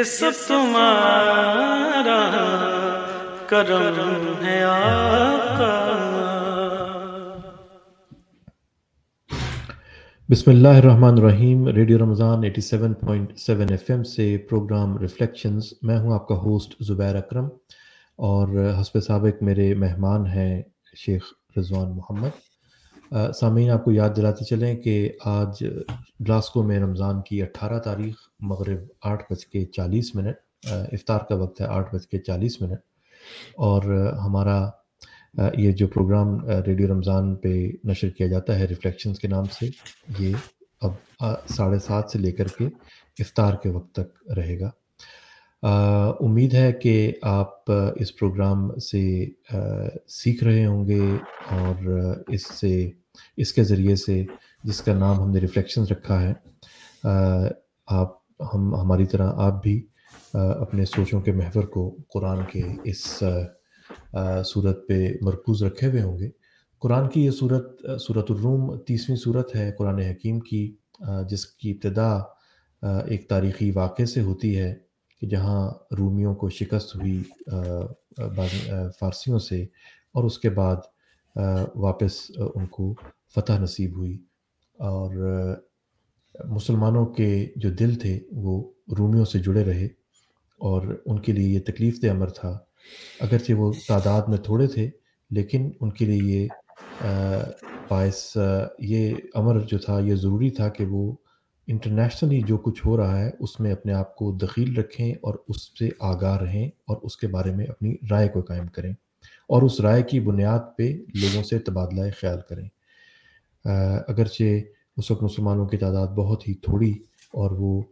یہ سب تمہارا کرم ہے آقا بسم اللہ الرحمن الرحیم، ریڈیو رمضان 87.7 ایف ایم سے پروگرام ریفلیکشنز۔ میں ہوں آپ کا ہوسٹ زبیر اکرم اور حسب سابق میرے مہمان ہیں شیخ رضوان محمد۔ سامعین، آپ کو یاد دلاتے چلیں کہ آج گلاسکو میں رمضان کی اٹھارہ تاریخ مغرب آٹھ بج کے چالیس منٹ افطار کا وقت ہے آٹھ بج کے چالیس منٹ۔ اور ہمارا یہ جو پروگرام ریڈیو رمضان پہ نشر کیا جاتا ہے ریفلیکشنز کے نام سے، یہ اب ساڑھے سات سے لے کر کے افطار کے وقت تک رہے گا۔ امید ہے کہ آپ اس پروگرام سے سیکھ رہے ہوں گے اور اس سے اس کے ذریعے سے جس کا نام ہم نے ریفلیکشن رکھا ہے آپ، ہم، ہماری طرح آپ بھی اپنے سوچوں کے محور کو قرآن کے اس صورت پہ مرکوز رکھے ہوئے ہوں گے۔ قرآن کی یہ صورت صورت الروم تیسویں صورت ہے قرآن حکیم کی جس کی ابتدا ایک تاریخی واقعے سے ہوتی ہے کہ جہاں رومیوں کو شکست ہوئی فارسیوں سے اور اس کے بعد واپس ان کو فتح نصیب ہوئی۔ اور مسلمانوں کے جو دل تھے، وہ رومیوں سے جڑے رہے۔ اور ان کے لیے یہ تکلیف دہ امر تھا۔ اگرچہ وہ تعداد میں تھوڑے تھے، لیکن ان کے لیے یہ باعث یہ امر جو تھا، یہ ضروری تھا کہ وہ انٹرنیشنلی جو کچھ ہو رہا ہے، اس میں اپنے آپ کو دخیل رکھیں اور اس سے آگاہ رہیں اور اس کے بارے میں اپنی رائے کو قائم کریں۔ اور اس رائے کی بنیاد پہ لوگوں سے تبادلہ خیال کریں۔ اگرچہ اس وقت مسلمانوں کی تعداد بہت ہی تھوڑی اور وہ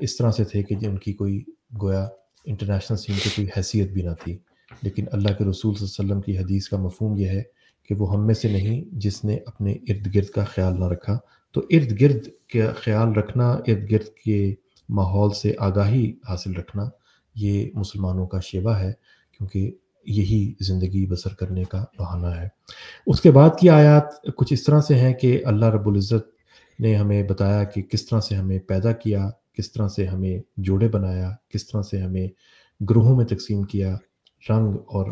اس طرح سے تھے کہ ان کی کوئی گویا انٹرنیشنل سین کی کوئی حیثیت بھی نہ تھی۔ لیکن اللہ کے رسول صلی اللہ علیہ وسلم کی حدیث کا مفہوم یہ ہے کہ وہ ہم میں سے نہیں جس نے اپنے ارد گرد کا خیال نہ رکھا۔ تو ارد گرد کا خیال رکھنا، ارد گرد کے ماحول سے آگاہی حاصل رکھنا، یہ مسلمانوں کا شیوا ہے۔ کیونکہ یہی زندگی بسر کرنے کا بہانہ ہے۔ اس کے بعد کی آیات کچھ اس طرح سے ہیں کہ اللہ رب العزت نے ہمیں بتایا کہ کس طرح سے ہمیں پیدا کیا، کس طرح سے ہمیں جوڑے بنایا، کس طرح سے ہمیں گروہوں میں تقسیم کیا رنگ اور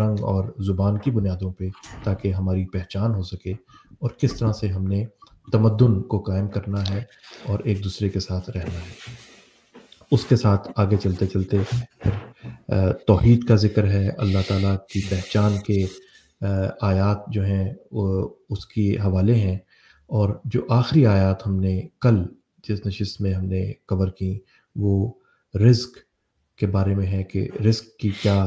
رنگ اور زبان کی بنیادوں پہ تاکہ ہماری پہچان ہو سکے اور کس طرح سے ہم نے تمدن کو قائم کرنا ہے اور ایک دوسرے کے ساتھ رہنا ہے۔ اس کے ساتھ آگے چلتے چلتے توحید کا ذکر ہے، اللہ تعالیٰ کی پہچان کے آیات جو ہیں اس کی حوالے ہیں۔ اور جو آخری آیات ہم نے کل جس نشست میں ہم نے کور کی، وہ رزق کے بارے میں ہے کہ رزق کی کیا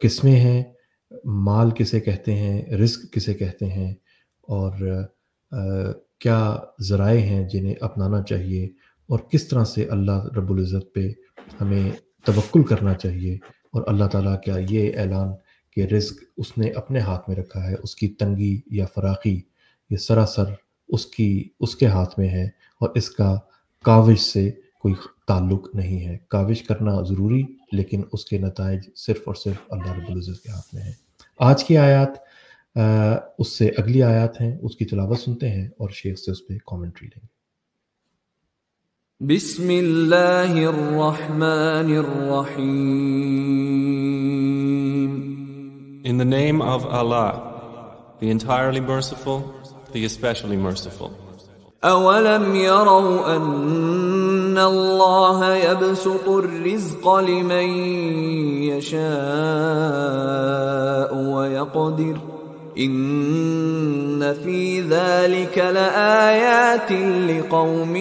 قسمیں ہیں، مال کسے کہتے ہیں، رزق کسے کہتے ہیں، اور کیا ذرائع ہیں جنہیں اپنانا چاہیے اور کس طرح سے اللہ رب العزت پہ ہمیں توکل کرنا چاہیے اور اللہ تعالیٰ کا یہ اعلان کہ رزق اس نے اپنے ہاتھ میں رکھا ہے اس کی تنگی یا فراقی یہ سراسر اس کی اس کے ہاتھ میں ہے اور اس کا کاوش سے کوئی تعلق نہیں ہے۔ کاوش کرنا ضروری لیکن اس کے نتائج صرف اور صرف اللہ رب العزت کے ہاتھ میں ہیں۔ آج کی آیات آ, اس سے اگلی آیات ہیں اس کی تلاوت سنتے ہیں اور شیخ سے اس پہ کامنٹری لیں گے۔ بسم الله الرحمن الرحيم In the name of Allah, the entirely merciful, the especially merciful. أولم يروا أن الله يبسط الرزق لمن يشاء ويقدر إن في ذلك لآيات لقوم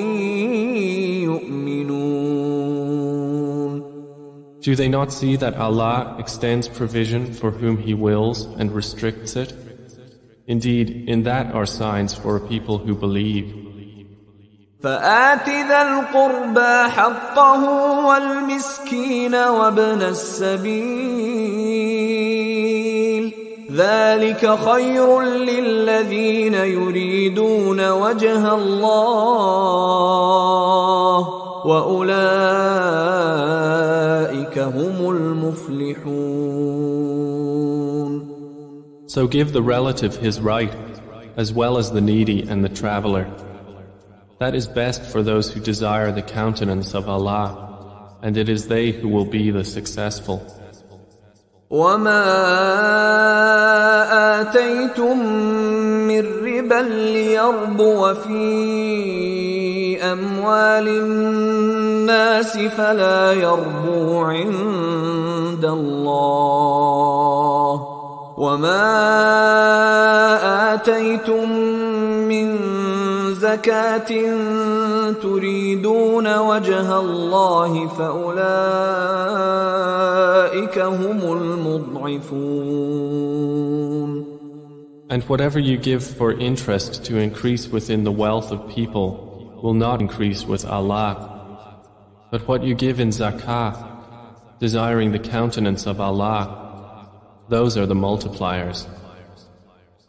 يؤمنون Do they not see that Allah extends provision for whom He wills and restricts it? Indeed, in that are signs for a people who believe. فآت ذا القربى حقه والمسكين وابن السبيل ذلك خير للذين يريدون وجه الله واولئك هم المفلحون So give the relative his right, as well as the needy and the traveler. That is best for those who desire the countenance of Allah, and it is they who will be the successful. وما آتيتم من ربا ليربو في أموال الناس فلا يربو عند الله وما آتيتم من زكاة تريدون وجه الله فأولئك هم المضعفون And whatever you give for interest to increase within the wealth of people will not increase with Allah. But what you give in zakah, desiring the countenance of Allah, those are the multipliers.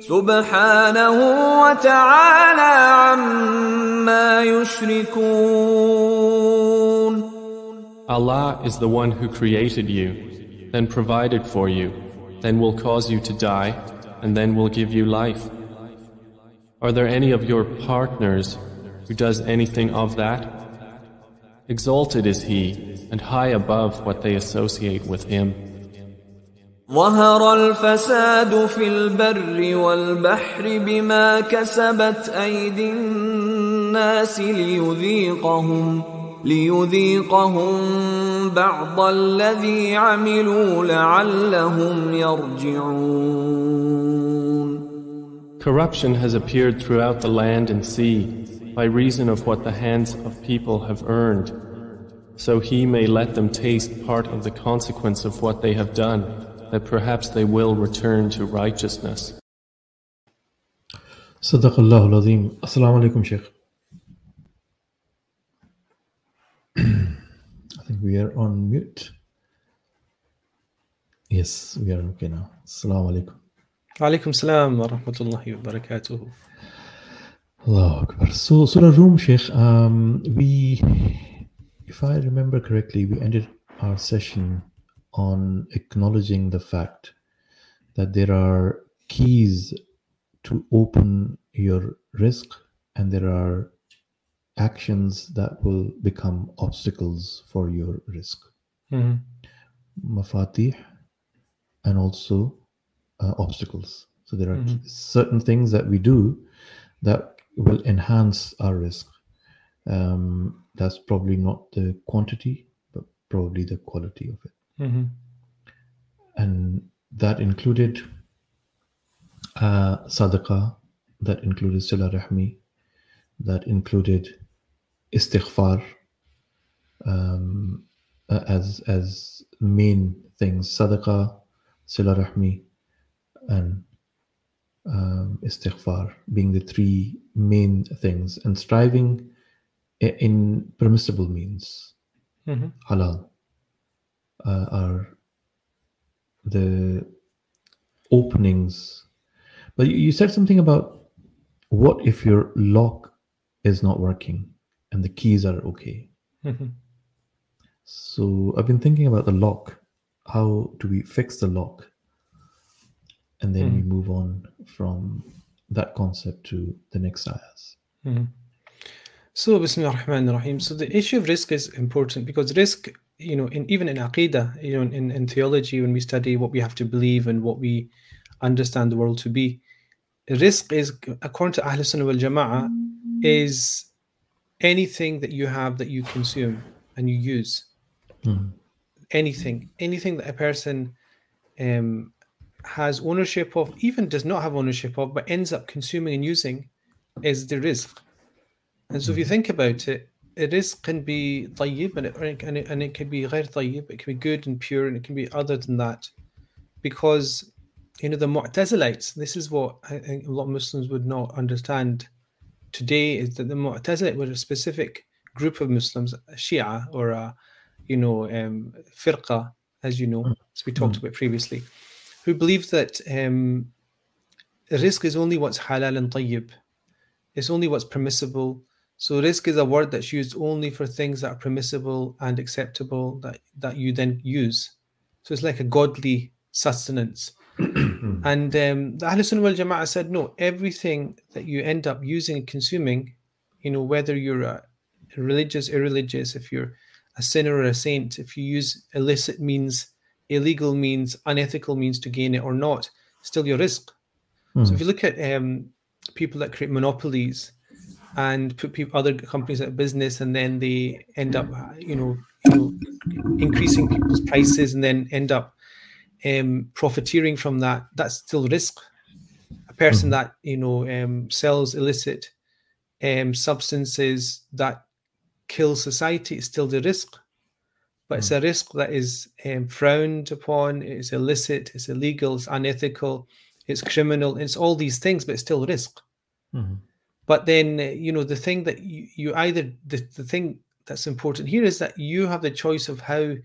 سبحانه وتعالى عما يشركون Allah is the one who created you, then provided for you, then will cause you to die, and then will give you life. Are there any of your partners who does anything of that? Exalted is He, and high above what they associate with Him. ظهر الفساد في البر والبحر بما كسبت أيدي الناس ليذيقهم ليذيقهم بعض الذي عملوا لعلهم يرجعون Corruption has appeared throughout the land and sea by reason of what the hands of people have earned, so He may let them taste part of the consequence of what they have done, that perhaps they will return to righteousness. صدق الله العظيم السلام عليكم I think we are on mute. Yes we are okay now. السلام عليكم salam, السلام ورحمة الله وبركاته Allah Akbar. So Surah Rum Sheikh, um, we if I remember correctly, we ended our session on acknowledging the fact that there are keys to open your rizq and there are actions that will become obstacles for your rizq. Mhm. Mafatih and also uh, obstacles. So there are Mhm. certain things that we do that will enhance our rizq. Um, that's probably not the quantity, but probably the quality of it. Mhm. And that included uh, sadaqah, that included sila rahmi, that included istighfar um, uh, as as main things. Sadaqah, sila rahmi, and um, istighfar being the three main things, and striving in permissible means, Mhm. halal, uh, are the openings. But you- said something about what if your lock is not working and the keys are okay. So I've been thinking about the lock. How do we fix the lock? And then we move on from that concept to the next ayahs. Mhm. So, Bismillah ar-Rahman ar-Rahim. So, the issue of rizq is important because rizq, you know, in even in Aqidah, you know, in, in theology, when we study what we have to believe and what we understand the world to be, rizq is, according to Ahl Sunnah wal Jama'ah, is anything that you have that you consume and you use. Mhm. anything, anything that a person um, has ownership of, even does not have ownership of, but ends up consuming and using, is the rizq. And so if you think about it, a rizq can be tayyib and it, and it, and it can be ghair tayyib, it can be good and pure, and it can be other than that. Because, you know, the Mu'tazilites, this is what I think a lot of Muslims would not understand today, is that the Mu'tazilite were a specific group of Muslims, a Shia or a, you know, um, firqa, as you know, as we talked about previously, who believed that um, rizq is only what's halal and tayyib. It's only what's permissible. So rizq is a word that's used only for things that are permissible and acceptable that, that you then use. So it's like a godly sustenance. and um, the Ahl Sunnah wal Jama'ah said, no, everything that you end up using and consuming, you know, whether you're a religious, irreligious, if you're a sinner or a saint, if you use illicit means, illegal means, unethical means to gain it or not, still your rizq. So if you look at um, people that create monopolies and put people, other companies out of business, and then they end up, you know, you know increasing people's prices, and then end up um, profiteering from that. That's still rizq. A person that you know um, sells illicit um, substances that kill society is still the rizq, But it's a rizq that is um, frowned upon, it's illicit, it's illegal, it's unethical, it's criminal, it's all these things, but it's still rizq. But then, uh, you know, the thing that you, you either, the, the thing that's important here is that you have the choice of how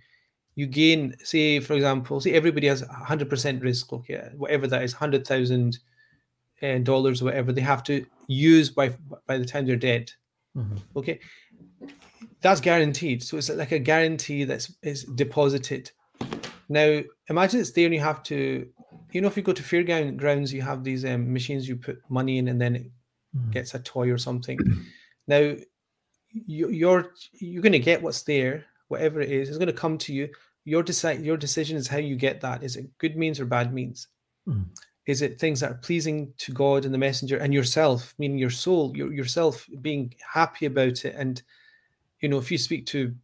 you gain, say, for example, say everybody has 100% rizq, okay, whatever that is, 100,000 uh, dollars, whatever they have to use by by the time they're dead. Okay, that's guaranteed. So it's like a guarantee that's is deposited. Now imagine it's there and you have to, you know, if you go to fairground grounds, you have these um, machines you put money in and then it Mm. gets a toy or something. Now you, you're you're going to get what's there, whatever it is. It's going to come to you. Your decide your decision is how you get that. Is it good means or bad means? Mm. Is it things that are pleasing to God and the messenger and yourself, meaning your soul, your, yourself being happy about it? And, you know, if you speak to,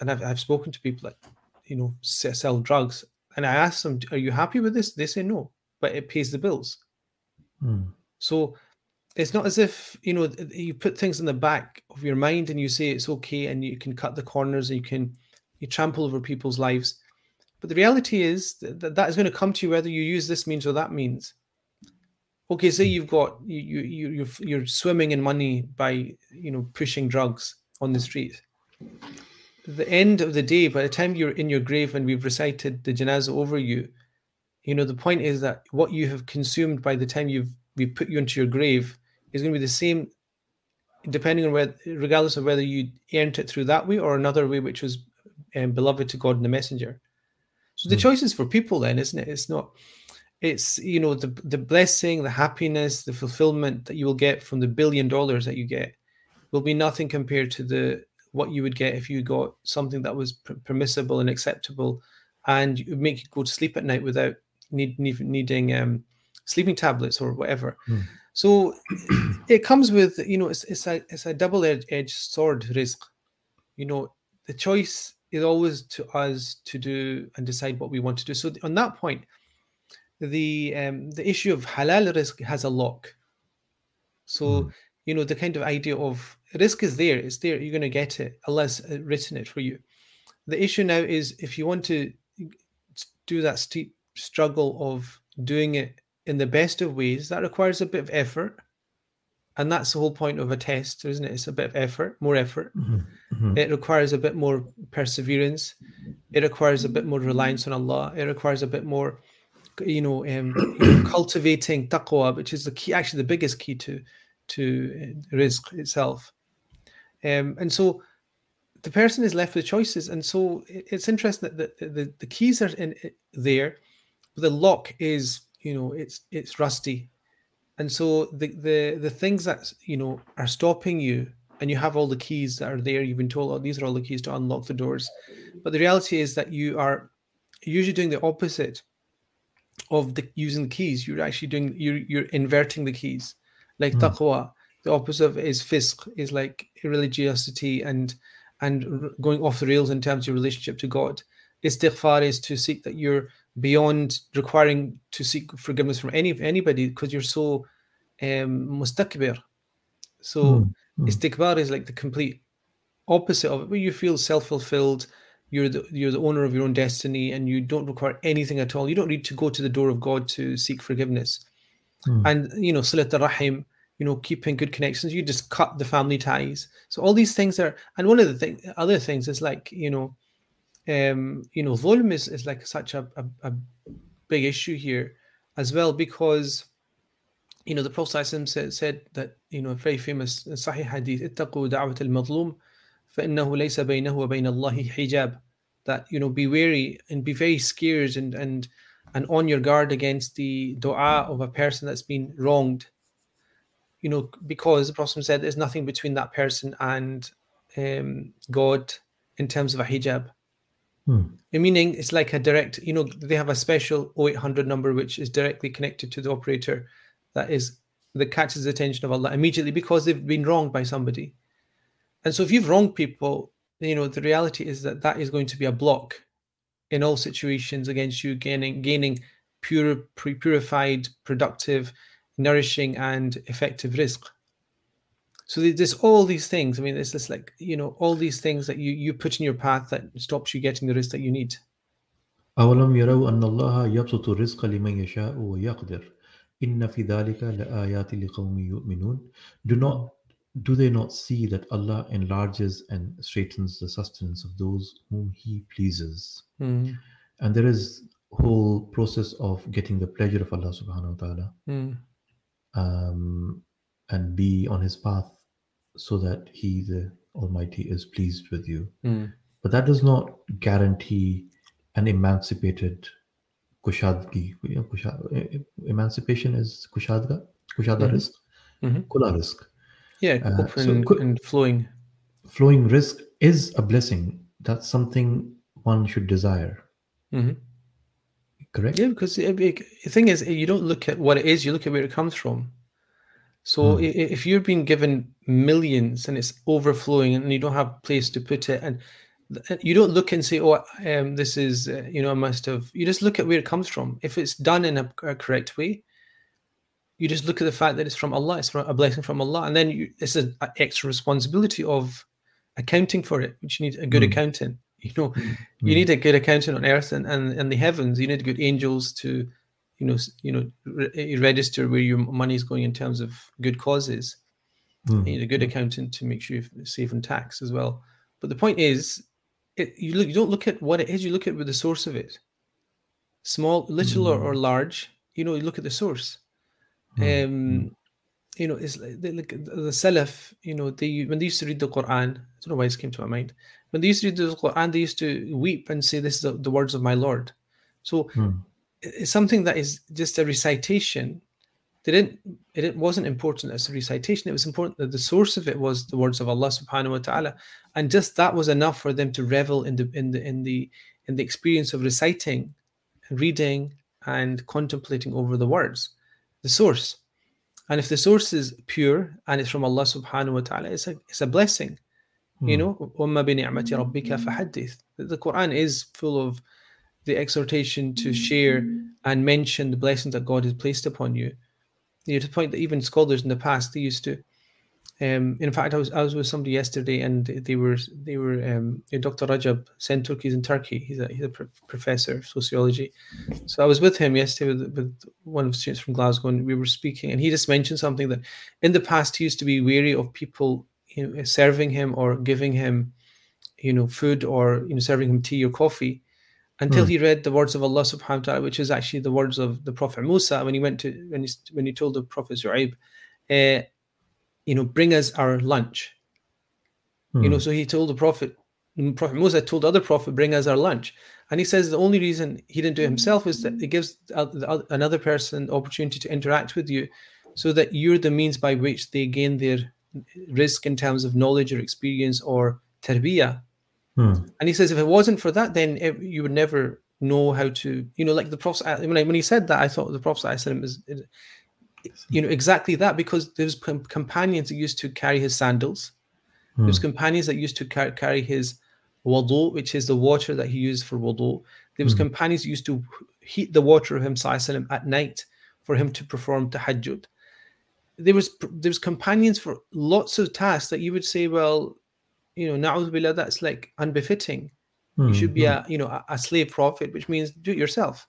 and I've, I've spoken to people that, you know, sell drugs, and I ask them, are you happy with this? They say no, but it pays the bills. Mm. So it's not as if, you know, you put things in the back of your mind and you say it's okay and you can cut the corners and you can, you trample over people's lives. But the reality is that that is going to come to you whether you use this means or that means. Okay, say you've got you you you you're, you're swimming in money by you know pushing drugs on the street. The end of the day, by the time you're in your grave and we've recited the janazah over you, you know the point is that what you have consumed by the time you've we put you into your grave is going to be the same, depending on whether, regardless of whether you earned it through that way or another way, which was um, beloved to God and the messenger. So the choice is for people then, isn't it? It's not, it's, you know, the, the blessing, the happiness, the fulfillment that you will get from the billion dollars that you get will be nothing compared to the, what you would get if you got something that was per- permissible and acceptable and make you go to sleep at night without need, need, needing um, sleeping tablets or whatever. So it comes with, you know, it's, it's a, it's a double-edged sword rizq. You know, the choice is always to us to do and decide what we want to do. So on that point, the um, the issue of halal rizq has a lock. So you know the kind of idea of rizq is there. It's there. You're going to get it. Allah's uh, written it for you. The issue now is if you want to do that steep struggle of doing it in the best of ways, that requires a bit of effort. And that's the whole point of a test, isn't it? It's a bit of effort, more effort. It requires a bit more perseverance. It requires a bit more reliance on Allah. It requires a bit more, you know, um, you know, cultivating taqwa, which is the key, actually the biggest key to to rizq itself. Um, and so the person is left with choices. And so it's interesting that the, the, the keys are in there, but the lock is, you know, it's it's rusty. And so the the the things that you know are stopping you, and you have all the keys that are there. You've been told, oh, these are all the keys to unlock the doors. But the reality is that you are usually doing the opposite of the using the keys. You're actually doing you're you're inverting the keys. Like hmm. taqwa, the opposite of is fisq, is like religiosity and and r- going off the rails in terms of your relationship to God. Istighfar is to seek that you're beyond requiring to seek forgiveness from any anybody because you're so um, mustakbir. So Mm, mm. istikbar is like the complete opposite of it, where you feel self-fulfilled. You're the you're the owner of your own destiny, and you don't require anything at all. You don't need to go to the door of God to seek forgiveness. Mm. And you know, silat rahim, you know, keeping good connections. You just cut the family ties. So all these things are, and one of the thing, other things is like you know, um, you know, zulm is, is like such a, a, a, big issue here as well because, you know, the Prophet said, said that, you know, very famous uh, Sahih Hadith, ittaqu da'wat al-mazlum فَإِنَّهُ لَيْسَ بَيْنَهُ وَبَيْنَ اللَّهِ حِجَابٌ That, you know, be wary and be very scared and, and, and on your guard against the dua of a person that's been wronged. You know, because the Prophet said there's nothing between that person and um, God in terms of a hijab. Mm. meaning it's like a direct you know they have a special 0800 number which is directly connected to the operator that is that catches the attention of allah immediately because they've been wronged by somebody and so if you've wronged people you know the reality is that that is going to be a block in all situations against you gaining gaining pure purified productive nourishing and effective rizq so there's all these things i mean there's just like you know all these things that you you put in your path that stops you getting the rizq that you need إن في ذلك لآيات لقوم يؤمنون Do not do they not see that Allah enlarges and straightens the sustenance of those whom He pleases? Mm. And there is whole process of getting the pleasure of Allah subhanahu wa ta'ala mm. um, and be on His path so that He, the Almighty, is pleased with you. mm, But that does not guarantee an emancipated kushadgi. You know, kusha, eh, emancipation is kushadga, kushada Mhm. rizq, Mhm. kula rizq. yeah Uh, so and, and flowing Flowing rizq is a blessing. That's something one should desire. Mhm. Correct? Yeah, because it, it- the thing is, you don't look at what it is; you look at where it comes from. So i- if you're being given millions and it's overflowing and you don't have a place to put it, and you don't look and say, "Oh, um, this is," uh, you know, I must have. You just look at where it comes from. If it's done in a, a correct way, you just look at the fact that it's from Allah. It's from a blessing from Allah, and then you, it's an extra responsibility of accounting for it, which you need a good Hmm. accountant. You know, you Hmm. need a good accountant on earth and, and, and the heavens. You need good angels to, you know, you know, re- register where your money is going in terms of good causes. Hmm. You need a good accountant to make sure you're safe on tax as well. But the point is, it, you look, you don't look at what it is. You look at the source of it. Small, little, or, or large. You know, you look at the source. Hmm. Um, you know, it's like the, like the Salaf. You know, they when they used to read the Quran. I don't know why this came to my mind. When they used to read the Quran, they used to weep and say, "This is the, the words of my Lord." So Hmm it's something that is just a recitation. They didn't it wasn't important as a recitation. It was important that the source of it was the words of allah subhanahu wa ta'ala. And just that was enough for them to revel in the in the in the in the experience of reciting and reading and contemplating over the words the source. And if the source is pure and it's from allah subhanahu wa ta'ala it's a it's a blessing. Mm. you hmm. know the quran is full of the exhortation to share and mention the blessings that God has placed upon you. You know, to the point that even scholars in the past they used to. Um, in fact, I was I was with somebody yesterday, and they were they were um, Dr. Rajab Senturk. He's in Turkey. He's a he's a pro- professor of sociology. So I was with him yesterday with, with one of the students from Glasgow, and we were speaking, and he just mentioned something that in the past he used to be wary of people you know, serving him or giving him, you know, food or you know serving him tea or coffee, until Hmm. he read the words of Allah Subhanahu wa Taala, which is actually the words of the Prophet Musa when he went to when he when he told the Prophet Zu'aib, uh, you know, bring us our lunch. You know, Hmm. so he told the Prophet, Prophet Musa told the other Prophet, bring us our lunch. And he says the only reason he didn't do it himself is that it gives another person the opportunity to interact with you so that you're the means by which they gain their rizq in terms of knowledge or experience or tarbiyah. Hmm. And he says if it wasn't for that, then it, you would never know how to, you know, like the Prophet, when, I, when he said that, I thought the Prophet is, you know, exactly that because there's com- companions that used to carry his sandals. Hmm. There's companions that used to car- carry his wudu, which is the water that he used for wudu. There was Mm. companions used to heat the water of him sallallahu at night for him to perform tahajjud. There was there was companions for lots of tasks that you would say, well, you know, na'udhu billah, that's like unbefitting. You should be Mm, a you know a, a slave prophet, which means do it yourself.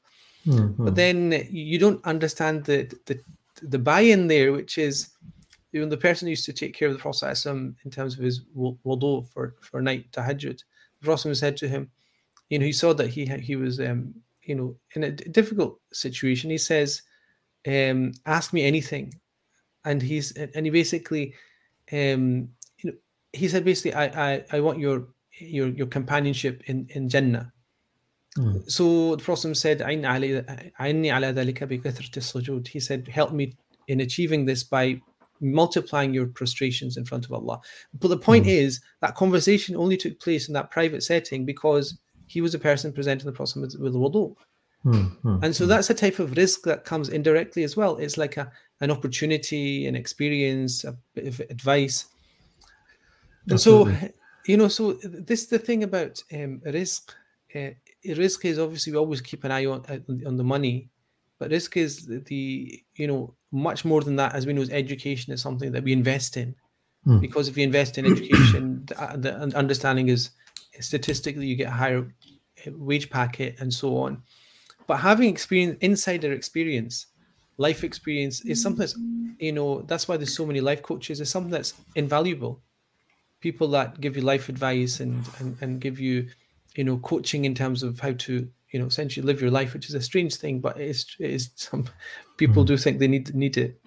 mm, But then you don't understand the the the buy-in there, which is you know the person who used to take care of the Prophet in terms of his wu- wudu for for night tahajjud. The Prophet said to him, you know, he saw that he he was um you know in a difficult situation. He says, um, ask me anything, and he's and he basically, um, he said basically, I, I, I want your your your companionship in in Jannah. Mm. So the Prophet said, "Aini ala dhalika bi sujud." He said, "Help me in achieving this by multiplying your prostrations in front of Allah." But the point mm. is that conversation only took place in that private setting because he was a person presenting the Prophet with, with wudu. Mm. And so hmm. that's a type of rizq that comes indirectly as well. It's like a, an opportunity, an experience, a bit of advice Absolutely. so, you know, so this the thing about um, rizq. Uh, rizq is obviously we always keep an eye on uh, on the money, but rizq is the, you know much more than that. As we know, is education is something that we invest in Mm. because if you invest in education, the, uh, the understanding is statistically you get a higher uh, wage packet and so on. But having experience, insider experience, life experience is something that's you know that's why there's so many life coaches. It's something that's invaluable people that give you life advice and, and and give you you know coaching in terms of how to you know essentially live your life which is a strange thing but it is, it is some people mm. do think they need need it.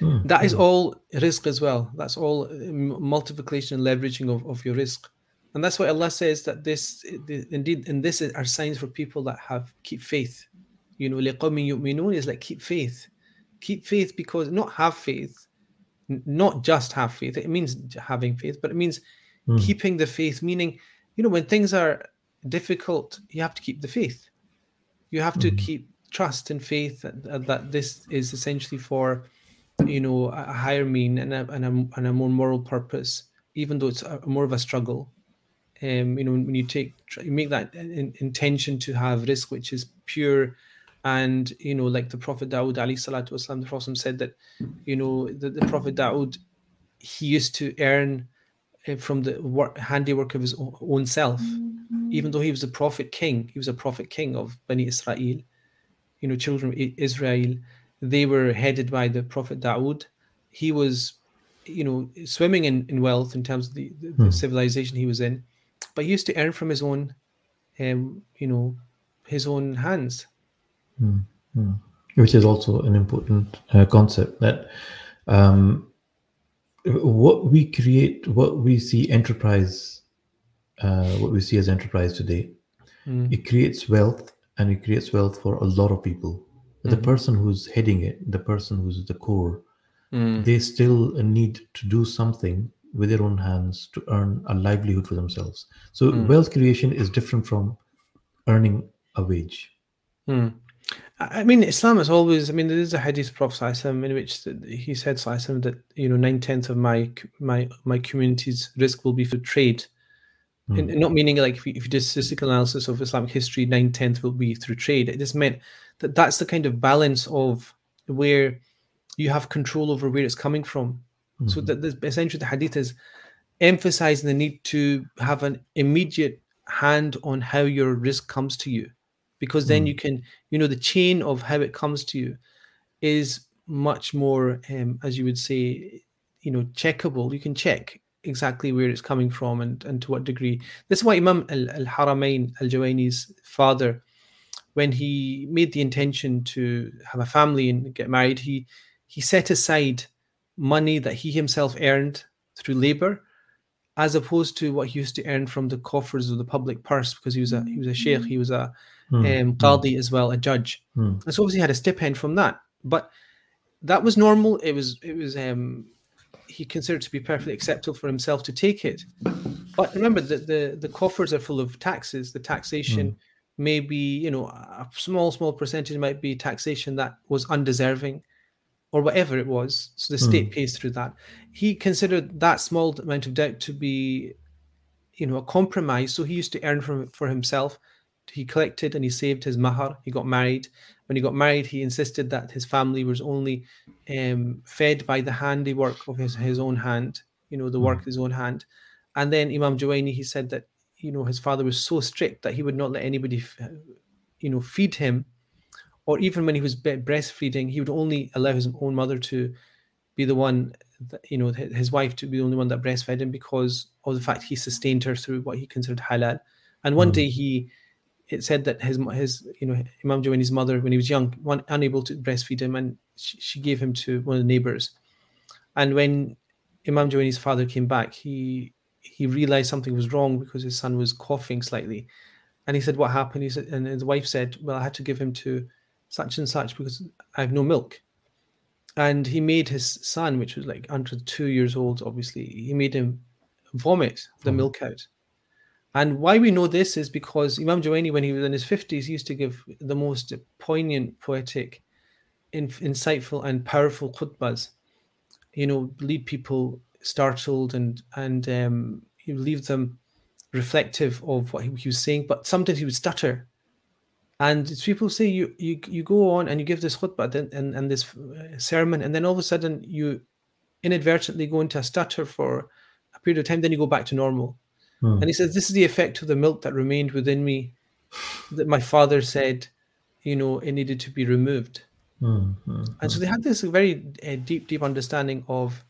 Mm. that is hmm. all rizq as well. That's all um, multiplication and leveraging of, of your rizq. And that's what allah says that this the, indeed and this are signs for people that have keep faith. You know is like keep faith. Keep faith because not have faith not just have faith. It means having faith, but it means Mm. keeping the faith, meaning, you know, when things are difficult, you have to keep the faith. You have to Mhm. keep trust and faith that, that this is essentially for you know a higher mean and a, and a, and a more moral purpose even though it's a, more of a struggle um you know when you take you make that in, intention to have rizq which is pure and you know like the prophet dawood ali salatu wasalam the prophet said that you know the, the prophet dawood he used to earn uh, from the work, handiwork of his own, own self. Even though he was a prophet king he was a prophet king of bani israel you know children of israel they were headed by the prophet dawood. He was you know swimming in, in wealth in terms of the, the, the Hmm. civilization he was in but he used to earn from his own um you know his own hands Mm, mm. Which is also an important uh, concept that um, what we create, what we see enterprise, uh, what we see as enterprise today, Mm, it creates wealth and it creates wealth for a lot of people. But Mhm. the person who's heading it, the person who's the core, mm, they still need to do something with their own hands to earn a livelihood for themselves. So Mm. wealth creation is different from earning a wage. Mm. I mean, Islam is always. I mean, there is a hadith of Prophet Sallallahu in which he said Sallallahu Alaihi Wasallam, that you know nine tenths of my my my community's rizq will be for trade, Mm. and, and not meaning like if you, if you did statistical analysis of Islamic history, nine tenths will be through trade. It just meant that that's the kind of balance of where you have control over where it's coming from. So Mhm. that the, essentially the hadith is emphasizing the need to have an immediate hand on how your rizq comes to you, because then Mm. you can, you know, the chain of how it comes to you is much more, um, as you would say, you know, checkable. You can check exactly where it's coming from and, and to what degree. This is why Imam Al, Al Haramain Al Juwaini's father, when he made the intention to have a family and get married, he he set aside money that he himself earned through labor, as opposed to what he used to earn from the coffers of the public purse, because he was a he was a sheikh, he was a Mm. um, qadi as well, a judge. Mm. And so obviously he had a stipend from that. But that was normal. It was it was um he considered to be perfectly acceptable for himself to take it. But remember that the, the coffers are full of taxes. The taxation may be, you know, a small, small percentage might be taxation that was undeserving or whatever it was. So the state pays through that. He considered that small amount of debt to be you know a compromise. So he used to earn from for himself. He collected and he saved his mahar. He got married. When he got married, he insisted that his family was only um, fed by the handiwork of his, his own hand, you know, the work of his own hand. And then Imam Juwaini, he said that, you know, his father was so strict that he would not let anybody, you know, feed him. Or even when he was breastfeeding, he would only allow his own mother to be the one, that, you know, his wife to be the only one that breastfed him because of the fact he sustained her through what he considered halal. And one mm. day he it said that his his you know Imam Juwaini's mother when he was young, one unable to breastfeed him, and she, she gave him to one of the neighbors. And when Imam Juwaini's father came back, he he realized something was wrong because his son was coughing slightly, and he said, "What happened?" He said, and his wife said, "Well, I had to give him to such and such because I have no milk." And he made his son, which was like under two years old, obviously, he made him vomit the mm. milk out and why we know this is because Imam Juwaini, when he was in his 50s, used to give the most poignant, poetic, in, insightful, and powerful khutbas. You know, leave people startled and and um, he would leave them reflective of what he was saying. But sometimes he would stutter, and people say you you you go on and you give this khutbah and and, and this uh, sermon, and then all of a sudden you inadvertently go into a stutter for a period of time, then you go back to normal Hmm. And he says, This is the effect of the milk that remained within me that my father said, you know, it needed to be removed. Hmm. Hmm. And so they had this very uh, deep, deep understanding of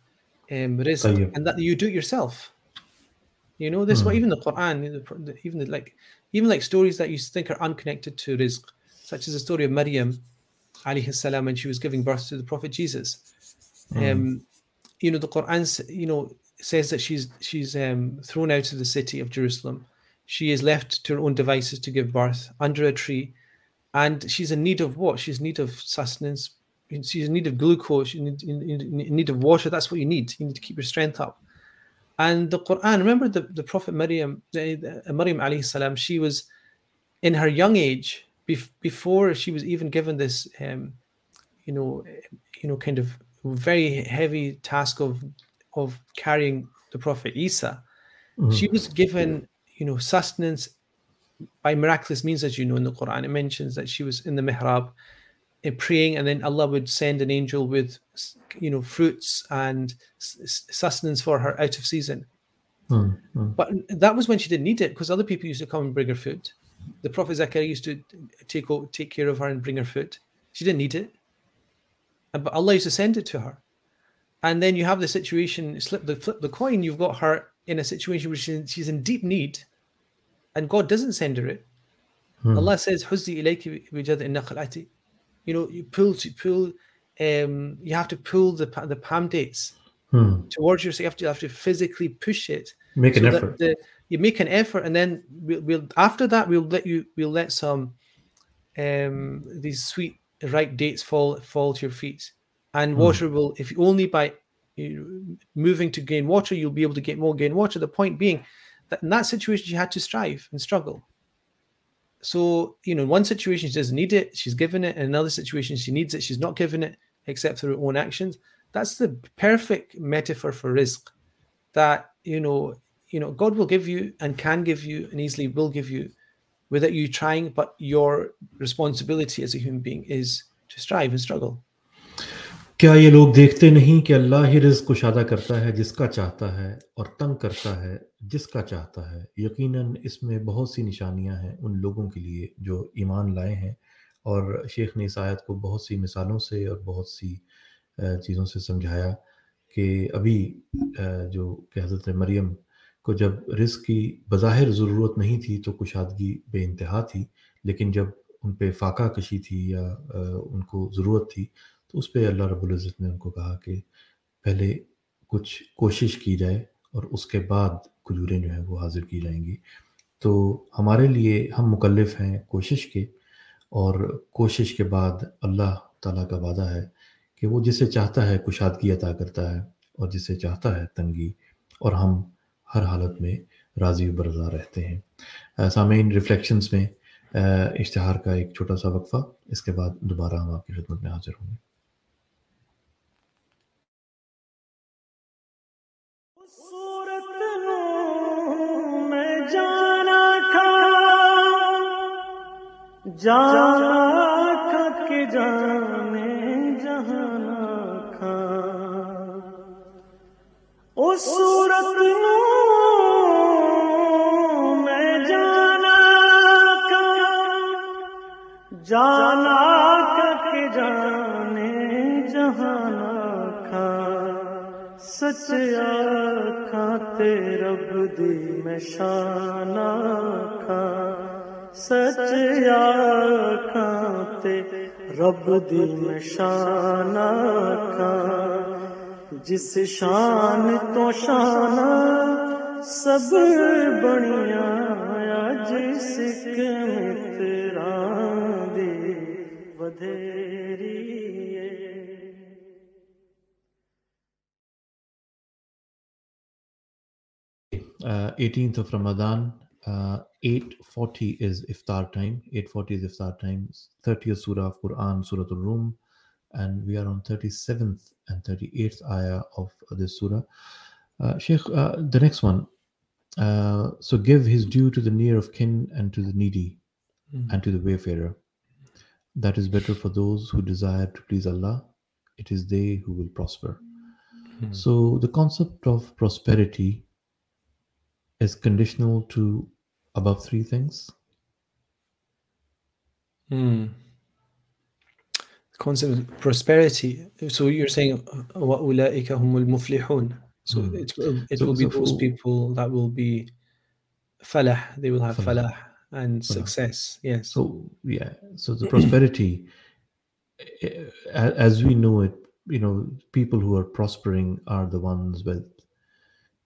um, rizq and that you do it yourself. You know, this what even the Quran, even like even like stories that you think are unconnected to rizq, such as the story of Maryam, alayhi salam, when she was giving birth to the Prophet Jesus. Um, you know, the Quran, you know, says that she's she's um, thrown out of the city of Jerusalem. She is left to her own devices to give birth under a tree, and she's in need of what? She's in need of sustenance. She's in need of glucose. In, in, in need of water. That's what you need. You need to keep your strength up. And the Quran, remember the, the Prophet Maryam, Maryam alayhi salam, she was in her young age, bef- before she was even given this, um, you know, you know, kind of very heavy task of of carrying the Prophet Isa, mm-hmm. she was given, you know, sustenance by miraculous means, as you know in the Quran. It mentions that she was in the mihrab praying, and then Allah would send an angel with, you know, fruits and sustenance for her out of season. Mm-hmm. But that was when she didn't need it, because other people used to come and bring her food. The Prophet Zakaria used to take take care of her and bring her food. She didn't need it, but Allah used to send it to her and then you have the situation slip the flip the coin you've got her in a situation where she's, she's in deep need and god doesn't send her it hmm. allah says you know you pull to pull um you have to pull the the palm dates hmm. towards you so you have to you have to physically push it. Make an effort. the, you make an effort and then we'll, we'll after that we'll let you we'll let some um these sweet ripe dates fall fall to your feet. And hmm. water will if only by moving to gain water you'll be able to get more gain water. The point being that in that situation she had to strive and struggle so you know in one situation she doesn't need it she's given it in another situation she needs it she's not given it except through her own actions that's the perfect metaphor for rizq. that you know you know god will give you and can give you and easily will give you without you trying but your responsibility as a human being is to strive and struggle کیا یہ لوگ دیکھتے نہیں کہ اللہ ہی رزق کشادہ کرتا ہے، جس کا چاہتا ہے اور تنگ کرتا ہے، جس کا چاہتا ہے؟ یقیناً اس میں بہت سی نشانیاں ہیں ان لوگوں کے لیے جو ایمان لائے ہیں۔ اور شیخ نے اس آیت کو بہت سی مثالوں سے اور بہت سی چیزوں سے سمجھایا کہ ابھی جو کہ حضرت مریم کو جب رزق کی بظاہر ضرورت نہیں تھی تو کشادگی بے انتہا تھی، لیکن جب ان پہ فاقہ کشی تھی یا ان کو ضرورت تھی تو اس پہ اللہ رب العزت نے ان کو کہا کہ پہلے کچھ کوشش کی جائے اور اس کے بعد کھجوریں جو ہیں وہ حاضر کی جائیں گی۔ تو ہمارے لیے ہم مکلف ہیں کوشش کے اور کوشش کے بعد اللہ تعالیٰ کا وعدہ ہے کہ وہ جسے چاہتا ہے کشادگی عطا کرتا ہے اور جسے چاہتا ہے تنگی اور ہم ہر حالت میں راضی و برضا رہتے ہیں۔ سامعین ریفلیکشنز میں اشتہار کا ایک چھوٹا سا وقفہ، اس کے بعد دوبارہ ہم آپ کی خدمت میں حاضر ہوں گے۔ جانا کے جانے جہانا کھا اس صورت میں جانا کا جانا کے جانے جہانا کھا سچ آخا تیرب دی میں شانہ کھا سچیا کھانتے رب دین شانا کھان جس شان تو شانا سب بنیا جس متران دی ودھیری eighteenth of Ramadan uh, 8.40 is iftar time. 8.40 is iftar time. 30th surah of Quran, Surah Al-Rum. And we are on 37th and 38th ayah of this surah. Uh, Sheikh, uh, the next one. Uh, so give his due to the near of kin and to the needy and to the wayfarer. That is better for those who desire to please Allah. It is they who will prosper. So the concept of prosperity is conditional to above three things. Hmm. Concept of prosperity. So you're saying وَأُولَٰئِكَ هُمُ الْمُفْلِحُونَ. So Hmm. it will it So- will be so those for- people that will be falah. They will have Falah. falah and success. Yes. So yeah, so the prosperity, eh, a- as we know it, you know, people who are prospering are the ones with,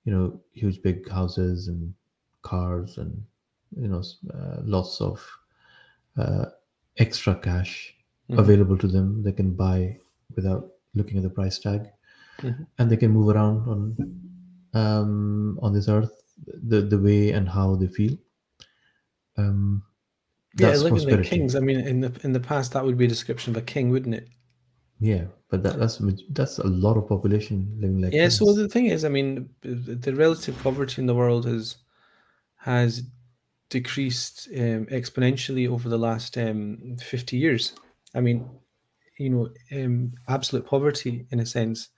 you know, huge big houses and cars and you know uh, lots of uh, extra cash Mhm. available to them. They can buy without looking at the price tag, Mhm. and they can move around on um, on this earth the the way and how they feel. Um, yeah, looking like kings. I mean, in the in the past, that would be a description of a king, wouldn't it? Yeah, but that, that's that's a lot of population living like yeah. So the thing is, I mean, the relative poverty in the world has has decreased um, exponentially over the last um, 50 years. I mean, you know, um, absolute poverty in a sense.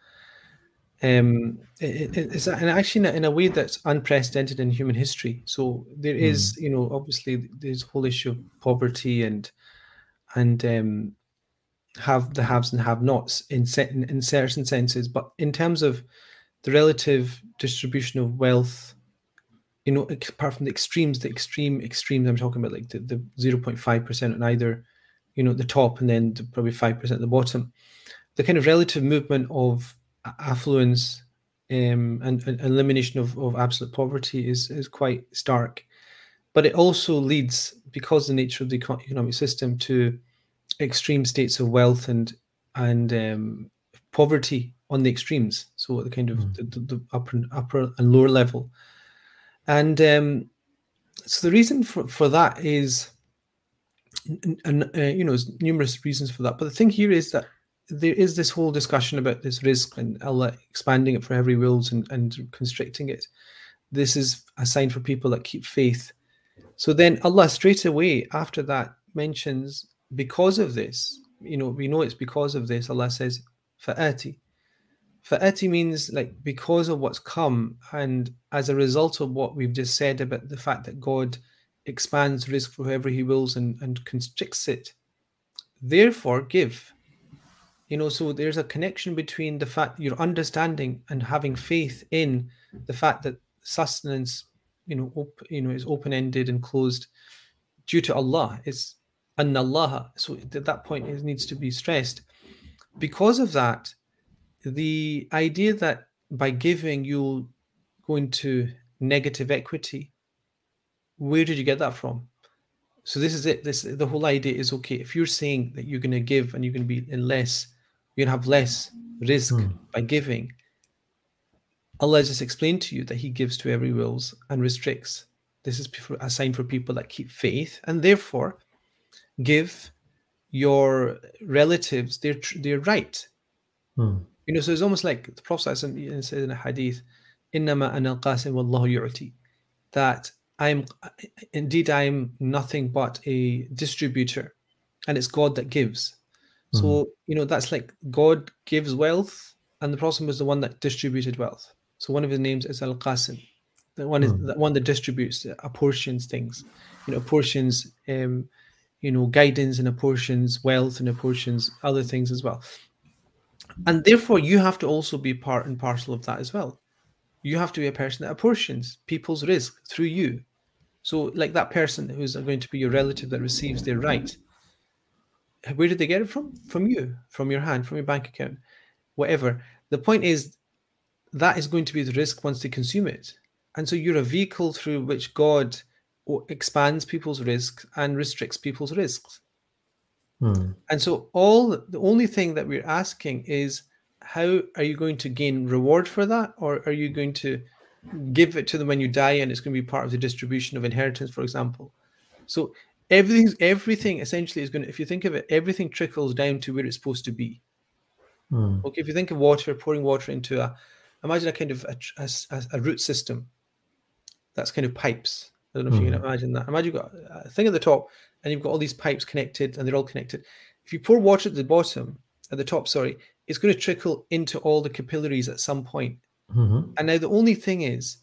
Um, it, it- it's and actually in a, way that's unprecedented in human history. So there is, you know, obviously this whole issue of poverty and and um, have the haves and have-nots in, se- in in certain senses, but in terms of the relative distribution of wealth you know, apart from the extremes, the extreme extremes I'm talking about, like the, the 0.5% on either, you know, the top and then the, probably 5% at the bottom, the kind of relative movement of affluence um, and, and elimination of, of absolute poverty is, is quite stark. But it also leads, because the nature of the economic system, to extreme states of wealth and and um, poverty on the extremes. So the kind of the, the, the upper upper and lower level. And um, so the reason for, for that is, n- uh, you know, there's numerous reasons for that. But the thing here is that there is this whole discussion about this rizq and Allah expanding it for every wills and, and constricting it. This is a sign for people that keep faith. So then Allah straight away after that mentions because of this, you know, we know it's because of this, Allah says, fa'ati. Fa'ati means like because of what's come and as a result of what we've just said about the fact that God expands rizq for whoever he wills and, and constricts it. Therefore, give. You know, so there's a connection between the fact your understanding and having faith in the fact that sustenance, you know, op- you know, is open-ended and closed due to Allah. It's an Allah. So at that point, it needs to be stressed. Because of that, the idea that by giving you'll go into negative equity, where did you get that from? So this is it. This the whole idea is okay. If you're saying that you're going to give and you're going to be in less, you're going to have less rizq hmm. by giving. Allah just explained to you that He gives to every wills and restricts. This is for- a sign for people that keep faith and therefore give your relatives their their right. Hmm. You know, so it's almost like the Prophet says in a hadith, "Innama ana al-qasim wallahu yu'ti," that I'm indeed I'm nothing but a distributor, and it's God that gives. So you know that's like God gives wealth, and the Prophet was the one that distributed wealth. So one of his names is Al Qasim. The one is the one that distributes, apportions things, you know, apportions, um, you know, guidance and apportions wealth and apportions other things as well. And therefore, you have to also be part and parcel of that as well. You have to be a person that apportions people's rizq through you. So, like that person who's going to be your relative that receives their right, where did they get it from? From you, from your hand, from your bank account, whatever. The point is that is going to be the rizq once they consume it. And so you're a vehicle through which God expands people's rizqs and restricts people's rizqs. Hmm. And so all the only thing that we're asking is how are you going to gain reward for that or are you going to give it to them when you die and it's going to be part of the distribution of inheritance for example so everything everything essentially is going to if you think of it everything trickles down to where it's supposed to be Hmm. okay if you think of water pouring water into a imagine a kind of a, a, a root system that's kind of pipes i don't know if you can imagine that imagine you've got a thing at the top and you've got all these pipes connected and they're all connected if you pour water at the bottom at the top sorry it's going to trickle into all the capillaries at some point Mhm. and now the only thing is